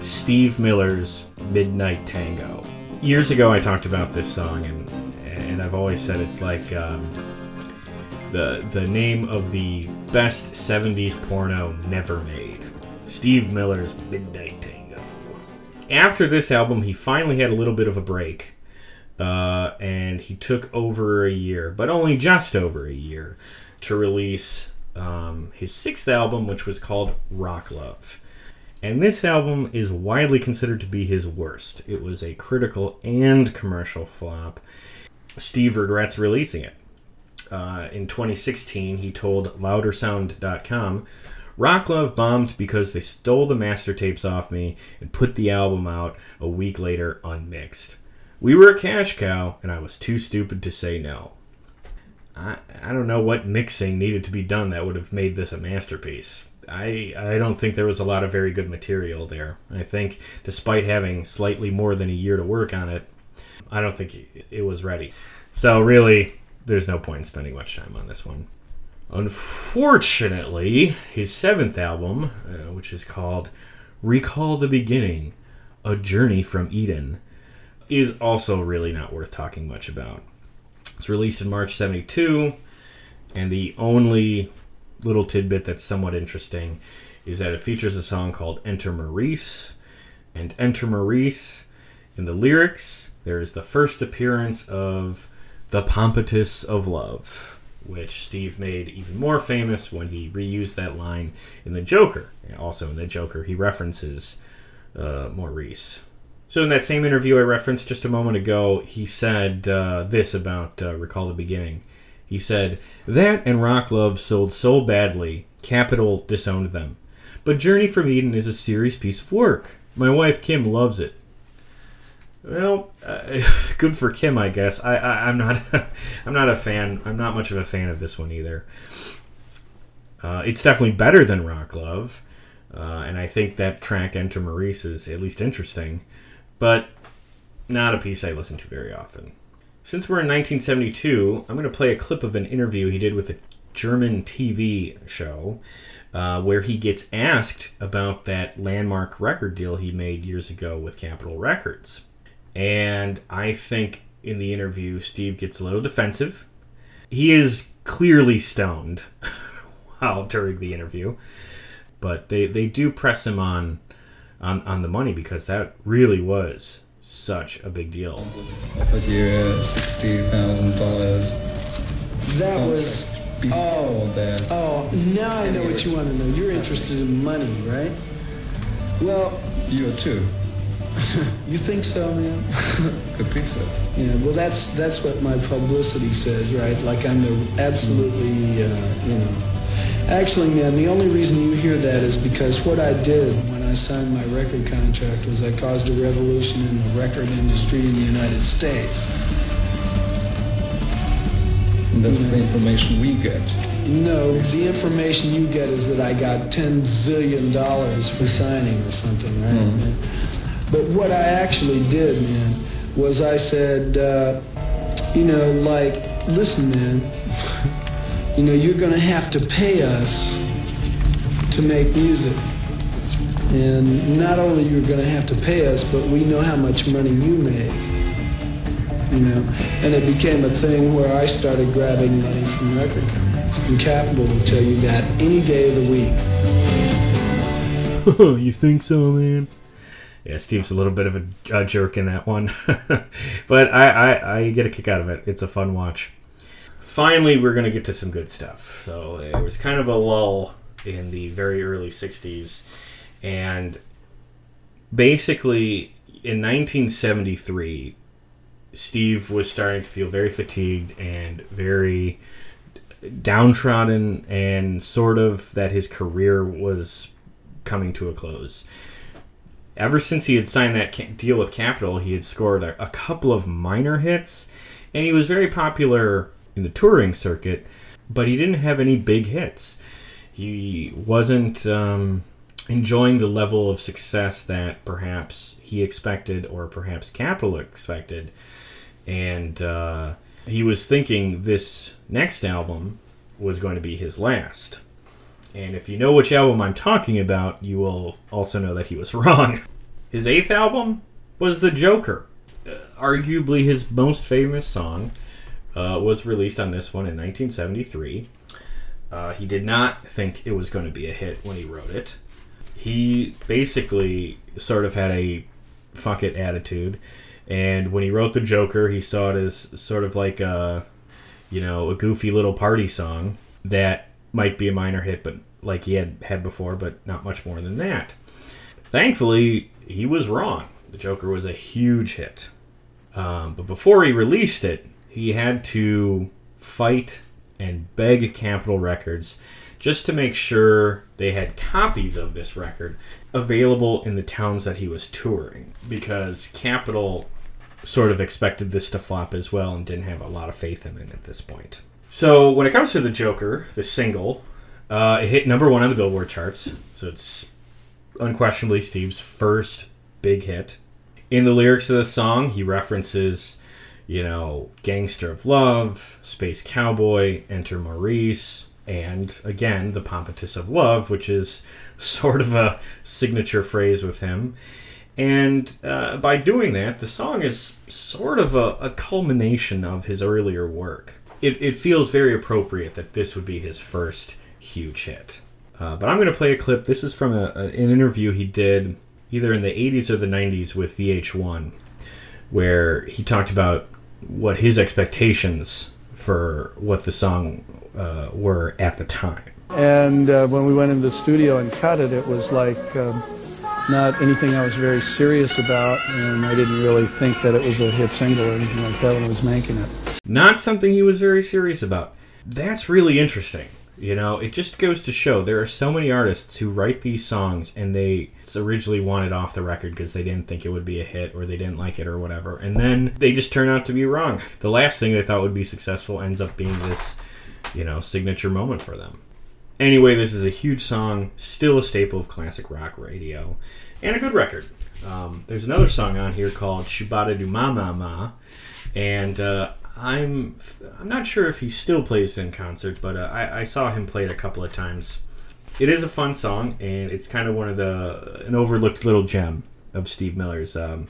Steve Miller's Midnight Tango. Years ago, I talked about this song, and and I've always said it's like um, the the name of the best '70s porno never made. Steve Miller's Midnight Tango after this album, he finally had a little bit of a break, uh, and he took over a year, but only just over a year, to release um, his sixth album, which was called Rock Love. And this album is widely considered to be his worst. It was a critical and commercial flop. Steve regrets releasing it. Uh, in 2016, he told loudersound.com Rock Love bombed because they stole the master tapes off me and put the album out a week later unmixed. We were a cash cow, and I was too stupid to say no. I, I don't know what mixing needed to be done that would have made this a masterpiece. I I don't think there was a lot of very good material there. I think despite having slightly more than a year to work on it, I don't think it- was ready. So really, there's no point in spending much time on this one. Unfortunately, his seventh album, uh, which is called Recall the Beginning A Journey from Eden, is also really not worth talking much about. It's released in March 72, and the only little tidbit that's somewhat interesting is that it features a song called Enter Maurice, And Enter Maurice. In the lyrics, there is the first appearance of the Pompatus of Love, which Steve made even more famous when he reused that line in The Joker. Also in The Joker, he references uh, Maurice. So in that same interview I referenced just a moment ago, he said uh, this about uh, Recall the Beginning. He said, That and Rock Love sold so badly, Capitol disowned them. But Journey from Eden is a serious piece of work. My wife Kim loves it. Well, uh, good for Kim, I guess. I, I I'm not I'm not a fan. I'm not much of a fan of this one either. Uh, it's definitely better than Rock Love, uh, and I think that track Enter Maurice is at least interesting, but not a piece I listen to very often. Since we're in 1972, I'm going to play a clip of an interview he did with a German TV show uh, where he gets asked about that landmark record deal he made years ago with Capitol Records. And I think in the interview, Steve gets a little defensive. He is clearly stoned while during the interview, but they, they do press him on, on on the money because that really was such a big deal. offered you uh, sixty thousand dollars That was. before Oh, the. oh, now I know what you want to know. You're interested in money, right? Well, You are too. you think so, man? Could be so. Yeah. Well, that's that's what my publicity says, right? Like I'm the absolutely, uh, you know. Actually, man, the only reason you hear that is because what I did when I signed my record contract was I caused a revolution in the record industry in the United States. And that's the information we get. No, the information you get is that I got ten zillion dollars for signing or something, right? man? But what I actually did, man, was I said, uh, you know, like, listen, man, you know, you're gonna have to pay us to make music. And not only you're gonna have to pay us, but we know how much money you make. You know, and it became a thing where I started grabbing money from record companies. And Capitol will tell you that any day of the week. you think so, man? Yeah, Steve's a little bit of a, a jerk in that one, but I, I, I get a kick out of it. It's a fun watch. Finally, we're gonna get to some good stuff. So it was kind of a lull in the very early '60s, and basically in 1973, Steve was starting to feel very fatigued and very downtrodden, and sort of that his career was coming to a close. Ever since he had signed that deal with Capitol, he had scored a, a couple of minor hits, and he was very popular in the touring circuit, but he didn't have any big hits. He wasn't um, enjoying the level of success that perhaps he expected or perhaps Capitol expected. And uh, he was thinking this next album was going to be his last. And if you know which album I'm talking about, you will also know that he was wrong. His eighth album was The Joker. Uh, arguably his most famous song uh, was released on this one in 1973. Uh, he did not think it was going to be a hit when he wrote it. He basically sort of had a fuck it attitude. And when he wrote The Joker, he saw it as sort of like a, you know, a goofy little party song that might be a minor hit, but like he had had before, but not much more than that. Thankfully, he was wrong. The Joker was a huge hit. Um, but before he released it, he had to fight and beg Capitol Records just to make sure they had copies of this record available in the towns that he was touring because Capitol sort of expected this to flop as well and didn't have a lot of faith in it at this point. So when it comes to the Joker, the single, uh, it hit number one on the Billboard charts. So it's unquestionably Steve's first big hit. In the lyrics of the song, he references, you know, Gangster of Love, Space Cowboy, Enter Maurice, and again, the Pompatus of Love, which is sort of a signature phrase with him. And uh, by doing that, the song is sort of a, a culmination of his earlier work. It, it feels very appropriate that this would be his first huge hit. Uh, but I'm going to play a clip. This is from a, a- an interview he did either in the 80s or the 90s with VH1, where he talked about what his expectations for what the song uh, were at the time. And uh, when we went into the studio and cut it, it was like um, not anything I was very serious about, and I didn't really think that it was a hit single or anything like that when I was making it. Not something he was very serious about. That's really interesting. You know, it just goes to show there are so many artists who write these songs and they originally wanted off the record because they didn't think it would be a hit or they didn't like it or whatever. And then they just turn out to be wrong. The last thing they thought would be successful ends up being this, you know, signature moment for them. Anyway, this is a huge song, still a staple of classic rock radio, and a good record. Um, there's another song on here called Shu Ba Da Du Ma Ma Ma, and uh, I'm I'm not sure if he still plays it in concert, but uh, I, I saw him play it a couple of times. It is a fun song, and it's kind of one of the an overlooked little gem of Steve Miller's um,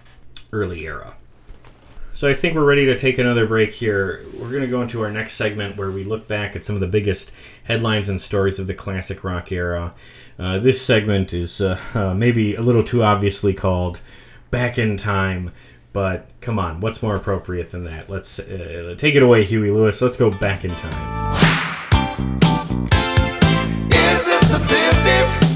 early era. So I think we're ready to take another break here. We're going to go into our next segment where we look back at some of the biggest headlines and stories of the classic rock era. Uh, this segment is uh, uh, maybe a little too obviously called "Back in Time," but come on, what's more appropriate than that? Let's uh, take it away, Huey Lewis. Let's go back in time. Is this the 50s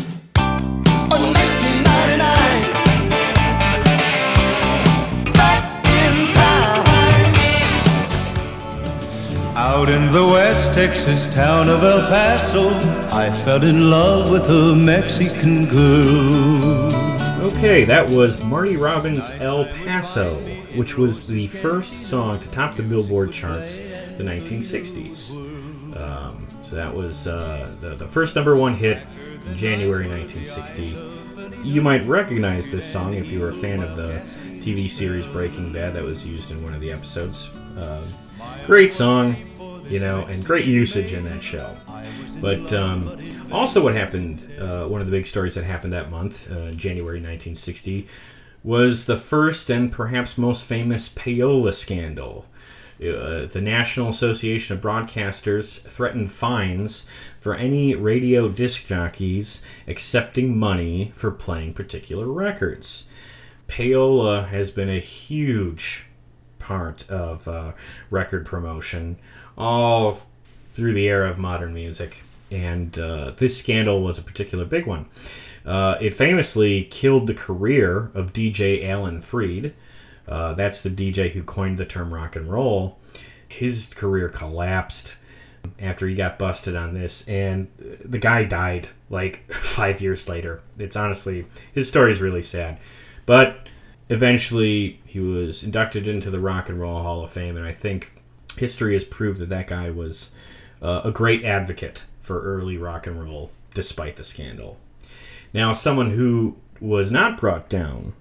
Out in the West Texas town of El Paso, I fell in love with a Mexican girl. Okay, that was Marty Robbins' El Paso, which was the first song to top the Billboard charts the 1960s. Um, so that was uh, the, the first number one hit in January 1960. You might recognize this song if you were a fan of the TV series Breaking Bad that was used in one of the episodes. Um great song, you know, and great usage in that show. But um, also, what happened, uh, one of the big stories that happened that month, uh, January 1960, was the first and perhaps most famous payola scandal. Uh, the National Association of Broadcasters threatened fines for any radio disc jockeys accepting money for playing particular records. Payola has been a huge part of uh, record promotion all through the era of modern music, and uh, this scandal was a particular big one. Uh, it famously killed the career of DJ Alan Freed. Uh, that's the DJ who coined the term rock and roll. His career collapsed after he got busted on this, and the guy died like five years later. It's honestly, his story is really sad. But eventually, he was inducted into the Rock and Roll Hall of Fame, and I think history has proved that that guy was uh, a great advocate for early rock and roll despite the scandal. Now, someone who was not brought down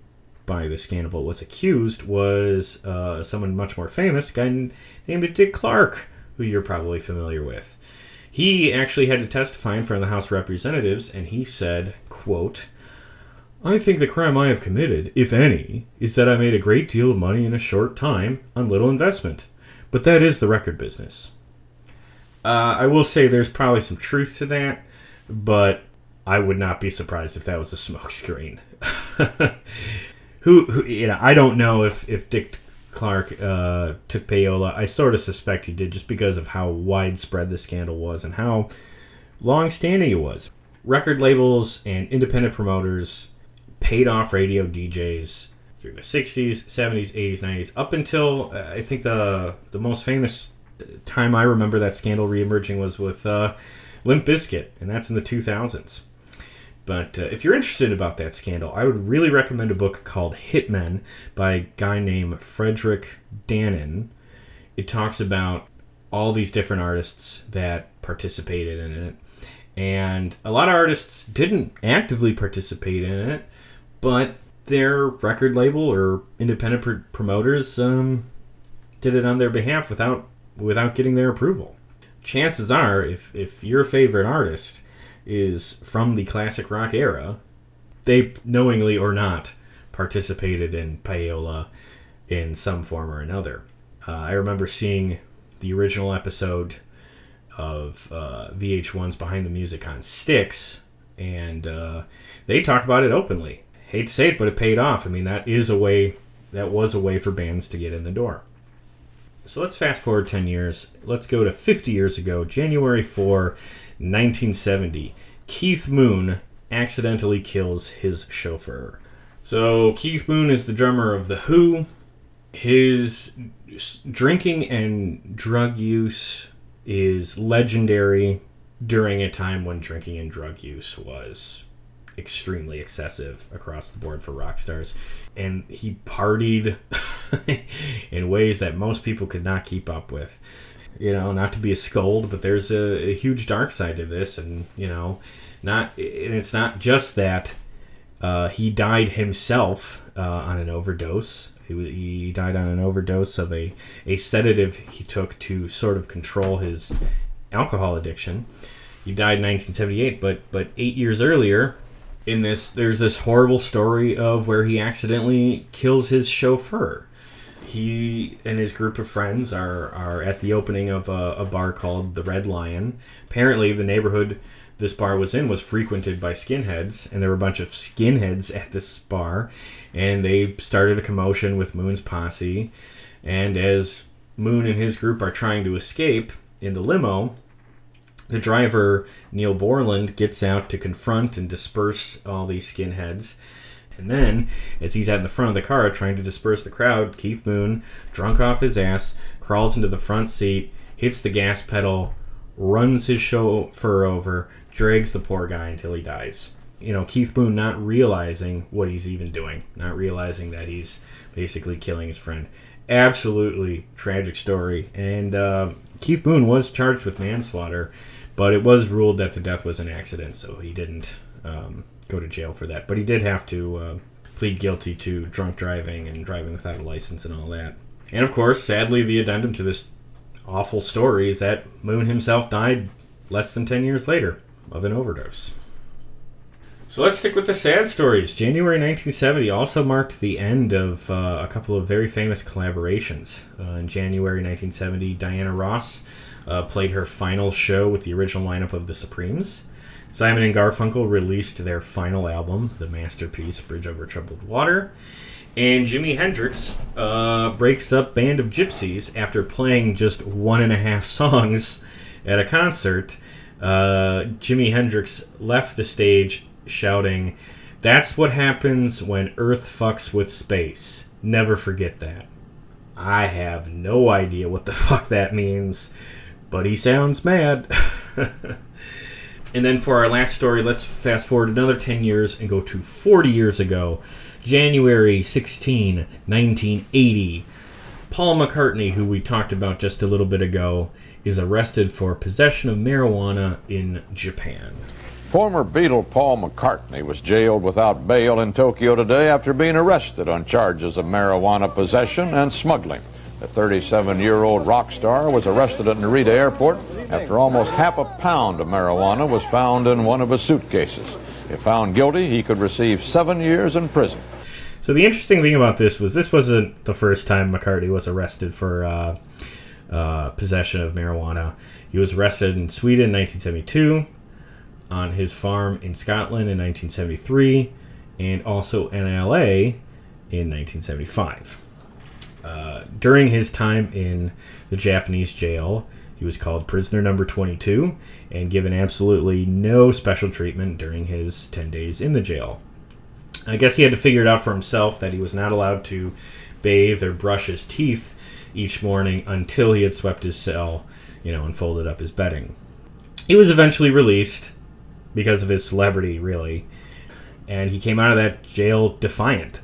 by the scandal but was accused was uh, someone much more famous, a guy named Dick Clark, who you're probably familiar with. He actually had to testify in front of the House of Representatives, and he said, quote, I think the crime I have committed, if any, is that I made a great deal of money in a short time on little investment. But that is the record business. Uh, I will say there's probably some truth to that, but I would not be surprised if that was a smokescreen. who, who, you know, I don't know if if Dick Clark uh, took payola. I sort of suspect he did, just because of how widespread the scandal was and how long-standing it was. Record labels and independent promoters paid off radio DJs through the 60s, 70s, 80s, 90s, up until uh, I think the the most famous time I remember that scandal reemerging was with uh, Limp Bizkit, and that's in the 2000s. But uh, if you're interested about that scandal, I would really recommend a book called Hitmen by a guy named Fredric Dannen. It talks about all these different artists that participated in it. And a lot of artists didn't actively participate in it, but their record label or independent pr- promoters um, did it on their behalf without without getting their approval. Chances are, if if your favorite artist is from the classic rock era, they knowingly or not participated in payola in some form or another. Uh, I remember seeing the original episode of uh, VH1's Behind the Music on Styx, and uh, they talk about it openly. Hate to say it, but it paid off. I mean, that is a way, that was a way for bands to get in the door. So let's fast forward 10 years. Let's go to 50 years ago, January 4, 1970. Keith Moon accidentally kills his chauffeur. So Keith Moon is the drummer of The Who. His drinking and drug use is legendary during a time when drinking and drug use was extremely excessive across the board for rock stars. And he partied in ways that most people could not keep up with. You know, not to be a scold, but there's a, a huge dark side to this, and you know, not and it's not just that uh, he died himself uh, on an overdose. He, he died on an overdose of a, a sedative he took to sort of control his alcohol addiction. He died in 1978, but but eight years earlier, in this there's this horrible story of where he accidentally kills his chauffeur. He and his group of friends are, are at the opening of a, a bar called the Red Lion. Apparently, the neighborhood this bar was in was frequented by skinheads, and there were a bunch of skinheads at this bar, and they started a commotion with Moon's posse. And as Moon and his group are trying to escape in the limo, the driver, Neil Boland, gets out to confront and disperse all these skinheads. And then, as he's out in the front of the car trying to disperse the crowd, Keith Moon, drunk off his ass, crawls into the front seat, hits the gas pedal, runs his chauffeur over, drags the poor guy until he dies. You know, Keith Moon not realizing what he's even doing, not realizing that he's basically killing his friend. Absolutely tragic story. And uh, Keith Moon was charged with manslaughter, but it was ruled that the death was an accident, so he didn't um, go to jail for that. But he did have to uh, plead guilty to drunk driving and driving without a license and all that. And of course, sadly, the addendum to this awful story is that Moon himself died less than 10 years later of an overdose. So let's stick with the sad stories. January 1970 also marked the end of uh, a couple of very famous collaborations. Uh, in January 1970, Diana Ross uh, played her final show with the original lineup of the Supremes. Simon and Garfunkel released their final album, the masterpiece Bridge Over Troubled Water. And Jimi Hendrix uh, breaks up Band of Gypsys after playing just one and a half songs at a concert. Uh, Jimi Hendrix left the stage shouting, That's what happens when Earth fucks with space. Never forget that. I have no idea what the fuck that means, but he sounds mad. and then for our last story, let's fast forward another 10 years and go to 40 years ago. January 16, 1980. Paul McCartney, who we talked about just a little bit ago, is arrested for possession of marijuana in Japan. Former Beatle Paul McCartney was jailed without bail in Tokyo today after being arrested on charges of marijuana possession and smuggling. The 37 year old rock star was arrested at Narita Airport after almost half a pound of marijuana was found in one of his suitcases. If found guilty, he could receive seven years in prison. So the interesting thing about this was this wasn't the first time McCartney was arrested for uh, uh, possession of marijuana. He was arrested in Sweden in 1972, on his farm in Scotland in 1973, and also in LA in 1975. Uh, during his time in the Japanese jail, he was called prisoner number 22 and given absolutely no special treatment during his 10 days in the jail. I guess he had to figure it out for himself that he was not allowed to bathe or brush his teeth each morning until he had swept his cell, you know, and folded up his bedding. He was eventually released because of his celebrity, really, and he came out of that jail defiant.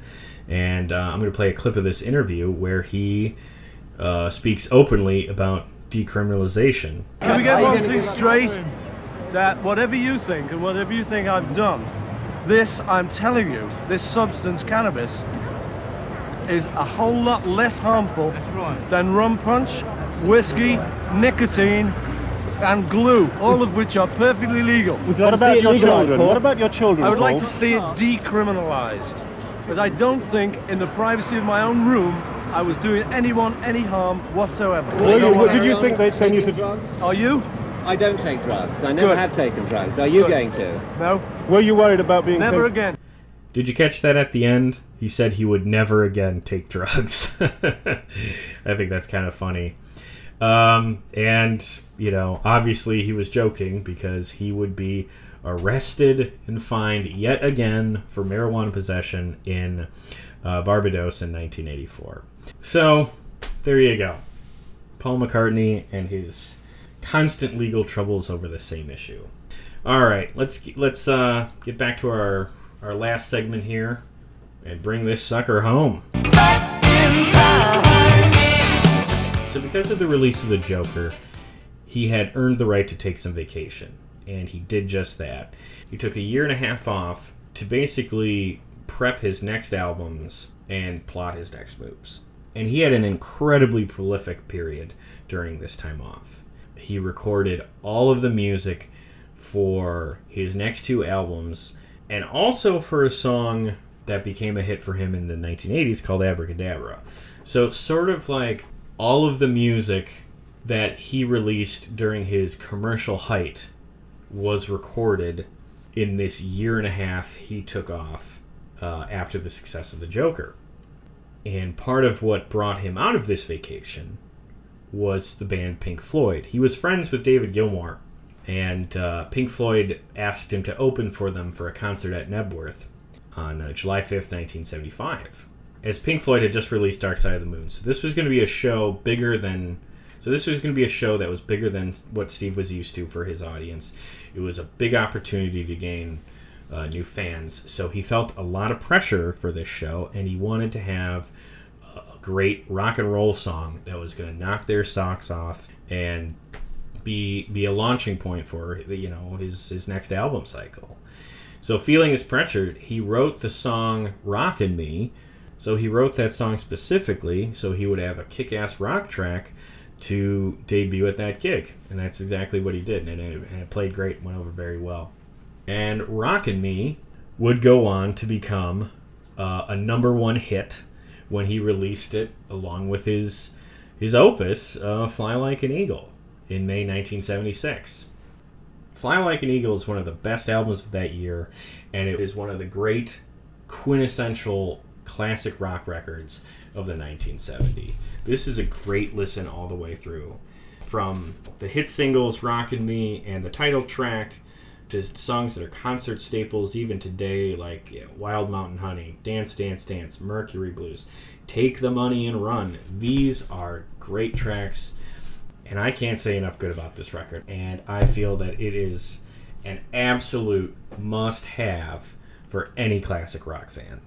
And uh, I'm going to play a clip of this interview where he uh, speaks openly about decriminalization. Can we get one thing straight? That whatever you think and whatever you think I've done, this, I'm telling you, this substance, cannabis, is a whole lot less harmful than rum punch, whiskey, nicotine, and glue, all of which are perfectly legal. What about your children? What about your children? I would like to see it decriminalized. Because I don't think, in the privacy of my own room, I was doing anyone any harm whatsoever. Well, you- what did you think they'd send you to? Drugs? Are you? I don't take drugs. I never Good. have taken drugs. Are you Good. going to? No. Were you worried about being Never sent- again. Did you catch that at the end? He said he would never again take drugs. I think that's kind of funny. Um, and, you know, obviously he was joking because he would be arrested and fined yet again for marijuana possession in uh, Barbados in 1984. So, there you go. Paul McCartney and his constant legal troubles over the same issue. All right, let's let's uh, get back to our our last segment here and bring this sucker home. So, because of the release of the Joker, he had earned the right to take some vacation, and he did just that. He took a year and a half off to basically prep his next albums and plot his next moves. And he had an incredibly prolific period during this time off. He recorded all of the music for his next two albums and also for a song that became a hit for him in the 1980s called Abracadabra. So, sort of like all of the music that he released during his commercial height was recorded in this year and a half he took off uh, after the success of The Joker. And part of what brought him out of this vacation was the band Pink Floyd. He was friends with David Gilmour, and uh, Pink Floyd asked him to open for them for a concert at Knebworth on uh, July 5th, 1975. As Pink Floyd had just released Dark Side of the Moon. So this was going to be a show bigger than. So this was going to be a show that was bigger than what Steve was used to for his audience. It was a big opportunity to gain uh, new fans. So he felt a lot of pressure for this show, and he wanted to have a great rock and roll song that was going to knock their socks off and be be a launching point for you know his his next album cycle. So feeling his pressure, he wrote the song "Rockin' Me." So he wrote that song specifically so he would have a kick-ass rock track to debut at that gig, and that's exactly what he did, and it, and it played great, went over very well. And "Rockin' Me" would go on to become uh, a number one hit when he released it along with his his opus, uh, "Fly Like an Eagle." in May 1976. Fly Like an Eagle is one of the best albums of that year, and it is one of the great quintessential classic rock records of the 1970. This is a great listen all the way through. From the hit singles Rockin' Me and the title track to songs that are concert staples even today, like Wild Mountain Honey, Dance, Dance, Dance, Mercury Blues, Take the Money and Run. These are great tracks and I can't say enough good about this record. And I feel that it is an absolute must have for any classic rock fan.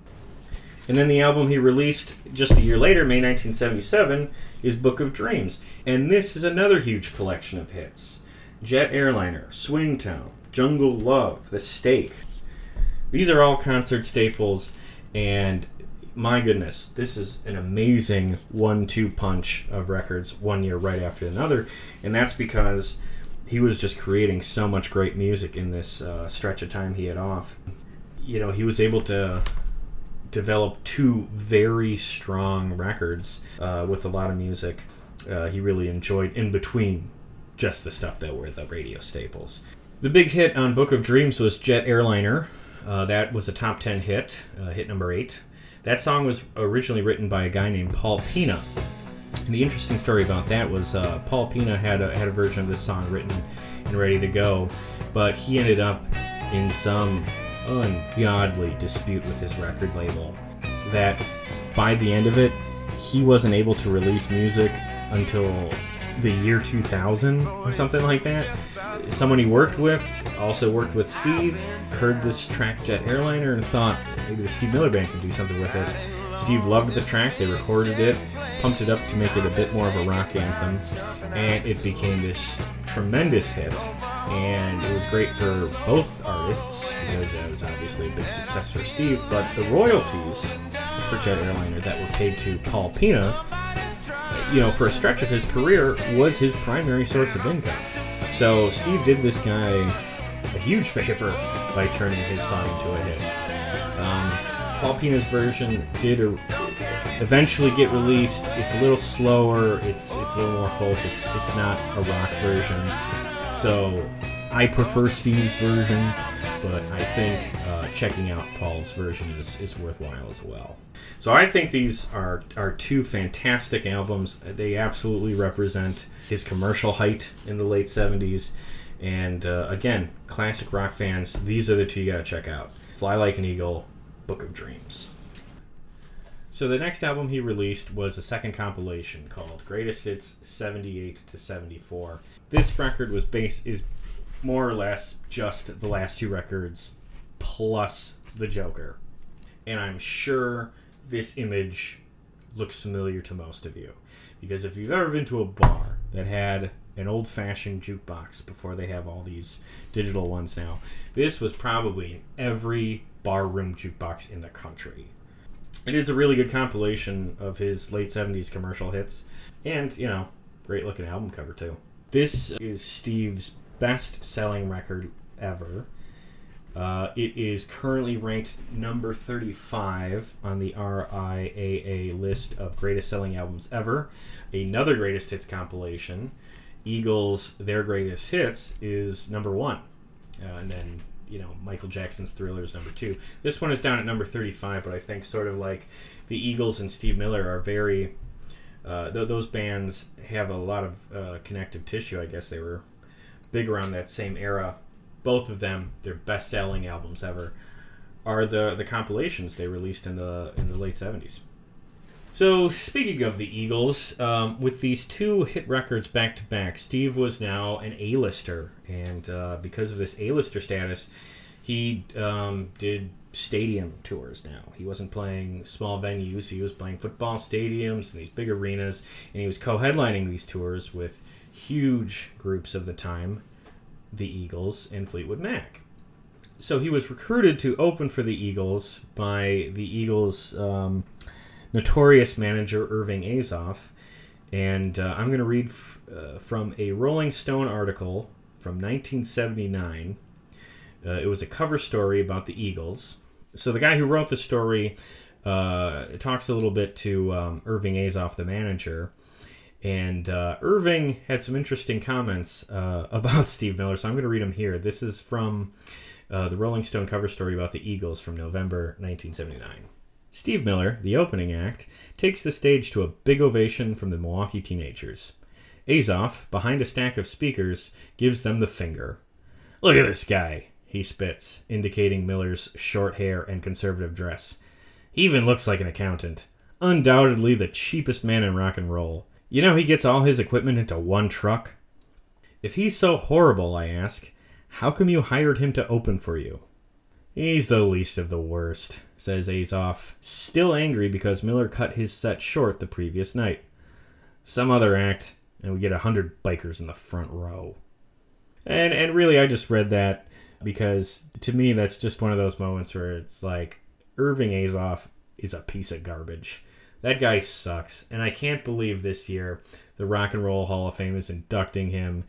And then the album he released just a year later, May 1977, is Book of Dreams. And this is another huge collection of hits Jet Airliner, Swingtown, Jungle Love, The Stake. These are all concert staples, and my goodness, this is an amazing one-two punch of records, one year right after another, and that's because he was just creating so much great music in this uh, stretch of time he had off. You know, he was able to develop two very strong records uh, with a lot of music. Uh, he really enjoyed in between just the stuff that were the radio staples. The big hit on Book of Dreams was Jet Airliner. Uh, that was a top 10 hit, uh, hit number 8. That song was originally written by a guy named Paul Pena. And the interesting story about that was uh, Paul Pena had a, had a version of this song written and ready to go, but he ended up in some ungodly dispute with his record label that by the end of it, he wasn't able to release music until the year 2000 or something like that. Someone he worked with also worked with Steve, heard this track Jet Airliner, and thought maybe the Steve Miller Band could do something with it. Steve loved the track, they recorded it, pumped it up to make it a bit more of a rock anthem, and it became this tremendous hit. And it was great for both artists because it was obviously a big success for Steve, but the royalties for Jet Airliner that were paid to Paul Pena you know, for a stretch of his career, was his primary source of income. So Steve did this guy a huge favor by turning his song into a hit. Paul Pena's version did eventually get released. It's a little slower. It's it's a little more folk. It's it's not a rock version. So I prefer Steve's version, but I think uh, checking out Paul's version is, is worthwhile as well. So I think these are, are two fantastic albums. They absolutely represent his commercial height in the late 70s. And uh, again, classic rock fans, these are the two you gotta check out Fly Like an Eagle, Book of Dreams. So the next album he released was a second compilation called Greatest Hits 78 to 74. This record was based is more or less just the last two records plus the Joker. And I'm sure this image looks familiar to most of you. Because if you've ever been to a bar that had an old fashioned jukebox before they have all these digital ones now, this was probably every barroom jukebox in the country. It is a really good compilation of his late 70s commercial hits. And, you know, great looking album cover, too. This is Steve's best selling record ever. Uh, it is currently ranked number 35 on the RIAA list of greatest selling albums ever. Another greatest hits compilation, Eagles' Their Greatest Hits, is number one. Uh, and then, you know, Michael Jackson's Thriller is number two. This one is down at number 35, but I think sort of like the Eagles and Steve Miller are very. Uh, th- those bands have a lot of uh, connective tissue. I guess they were big around that same era both of them, their best-selling albums ever, are the the compilations they released in the in the late seventies. So speaking of the Eagles, um, with these two hit records back to back, Steve was now an A-lister, and uh, because of this A-lister status, he um, did stadium tours now. He wasn't playing small venues; he was playing football stadiums and these big arenas, and he was co-headlining these tours with huge groups of the time the Eagles and Fleetwood Mac. So he was recruited to open for the Eagles by the Eagles' um, notorious manager Irving Azoff. And uh, I'm going to read f- uh, from a Rolling Stone article from 1979. Uh, it was a cover story about the Eagles. So the guy who wrote the story uh, talks a little bit to um, Irving Azoff, the manager. And uh, Irving had some interesting comments uh, about Steve Miller, so I'm going to read them here. This is from the Rolling Stone cover story about the Eagles from November 1979. Steve Miller, the opening act, takes the stage to a big ovation from the Milwaukee teenagers. Azoff, behind a stack of speakers, gives them the finger. Look at this guy, he spits, indicating Miller's short hair and conservative dress. He even looks like an accountant. Undoubtedly the cheapest man in rock and roll. You know he gets all his equipment into one truck? If he's so horrible, I ask, how come you hired him to open for you? He's the least of the worst, says Azoff, still angry because Miller cut his set short the previous night. Some other act, and we get a hundred bikers in the front row. And and really I just read that because to me that's just one of those moments where it's like Irving Azoff is a piece of garbage. That guy sucks. And I can't believe this year the Rock and Roll Hall of Fame is inducting him.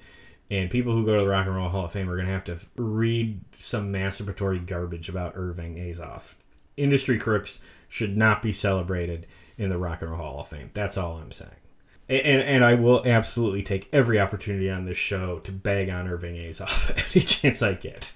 And people who go to the Rock and Roll Hall of Fame are going to have to read some masturbatory garbage about Irving Azoff. Industry crooks should not be celebrated in the Rock and Roll Hall of Fame. That's all I'm saying. And, and, I will absolutely take every opportunity on this show to bag on Irving Azoff any chance I get.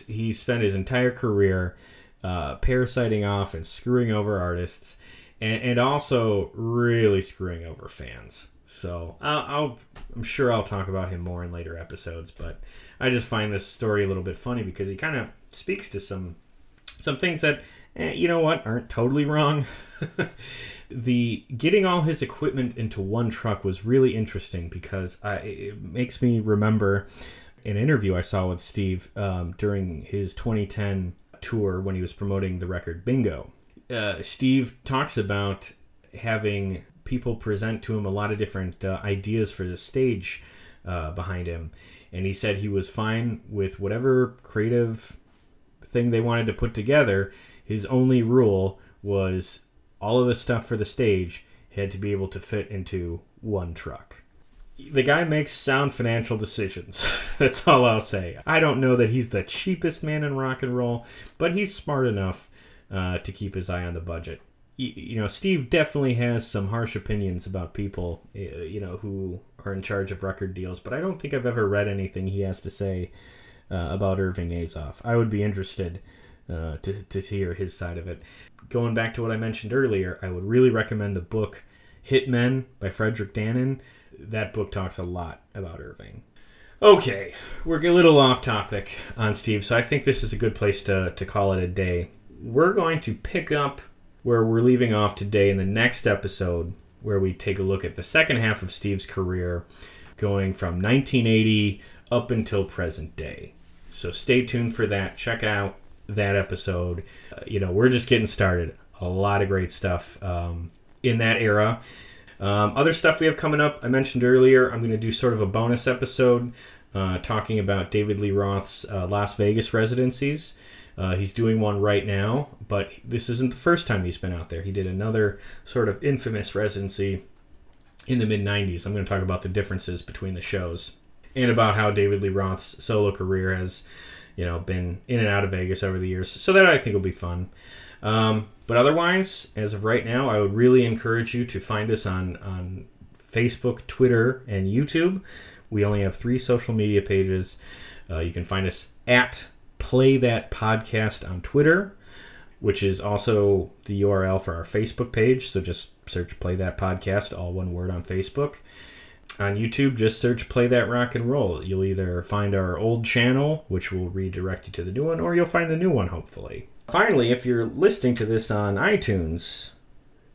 he spent his entire career uh, parasiting off and screwing over artists and, and also really screwing over fans. So I'll, I'll, I'm sure I'll talk about him more in later episodes, but I just find this story a little bit funny because he kind of speaks to some some things that eh, you know what aren't totally wrong. the getting all his equipment into one truck was really interesting because I, it makes me remember an interview I saw with Steve um, during his 2010 tour when he was promoting the record Bingo. Uh, Steve talks about having people present to him a lot of different uh, ideas for the stage uh, behind him. And he said he was fine with whatever creative thing they wanted to put together. His only rule was all of the stuff for the stage had to be able to fit into one truck. The guy makes sound financial decisions. That's all I'll say. I don't know that he's the cheapest man in rock and roll, but he's smart enough uh, to keep his eye on the budget. You, know, Steve definitely has some harsh opinions about people, you know, who are in charge of record deals, but I don't think I've ever read anything he has to say uh, about Irving Azoff. I would be interested uh, to, to hear his side of it. Going back to what I mentioned earlier, I would really recommend the book Hitmen by Fredric Dannen. That book talks a lot about Irving. Okay, we're a little off topic on Steve, so I think this is a good place to, to call it a day. We're going to pick up where we're leaving off today in the next episode, where we take a look at the second half of Steve's career, going from 1980 up until present day. So stay tuned for that. Check out that episode. Uh, you know, we're just getting started. A lot of great stuff um, in that era. Um, other stuff we have coming up, I mentioned earlier, I'm going to do sort of a bonus episode uh, talking about David Lee Roth's uh, Las Vegas residencies. Uh, he's doing one right now, but this isn't the first time he's been out there. He did another sort of infamous residency in the mid 90s. I'm going to talk about the differences between the shows and about how David Lee Roth's solo career has, you know, been in and out of Vegas over the years. So that I think will be fun. Um, but otherwise, as of right now, I would really encourage you to find us on on Facebook, Twitter, and YouTube. We only have three social media pages. Uh, you can find us at Play That Podcast on Twitter, which is also the URL for our Facebook page. So just search Play That Podcast, all one word on Facebook. On YouTube, just search Play That Rock and Roll. You'll either find our old channel, which will redirect you to the new one, or you'll find the new one, hopefully. Finally, if you're listening to this on iTunes,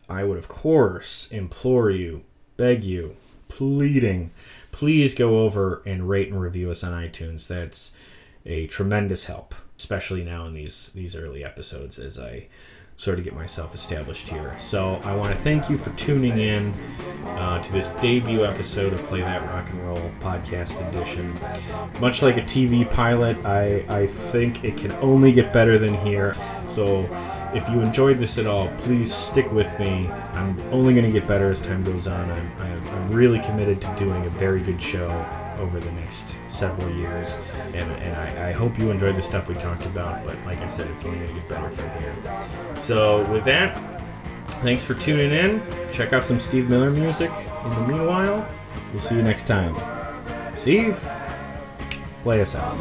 I would, of course, implore you, beg you, pleading, please go over and rate and review us on iTunes. That's a tremendous help, especially now in these these early episodes as I sort of get myself established here. So I want to thank you for tuning in uh, to this debut episode of Play That Rock and Roll podcast edition. Much like a TV pilot, I, I think it can only get better than here. So if you enjoyed this at all, please stick with me. I'm only going to get better as time goes on. I'm, I'm, I'm really committed to doing a very good show over the next several years. And, and I, I hope you enjoyed the stuff we talked about, but like I said, it's only going to get better from here. So, with that, thanks for tuning in. Check out some Steve Miller music. In the meanwhile, we'll see you next time. Steve, play us out.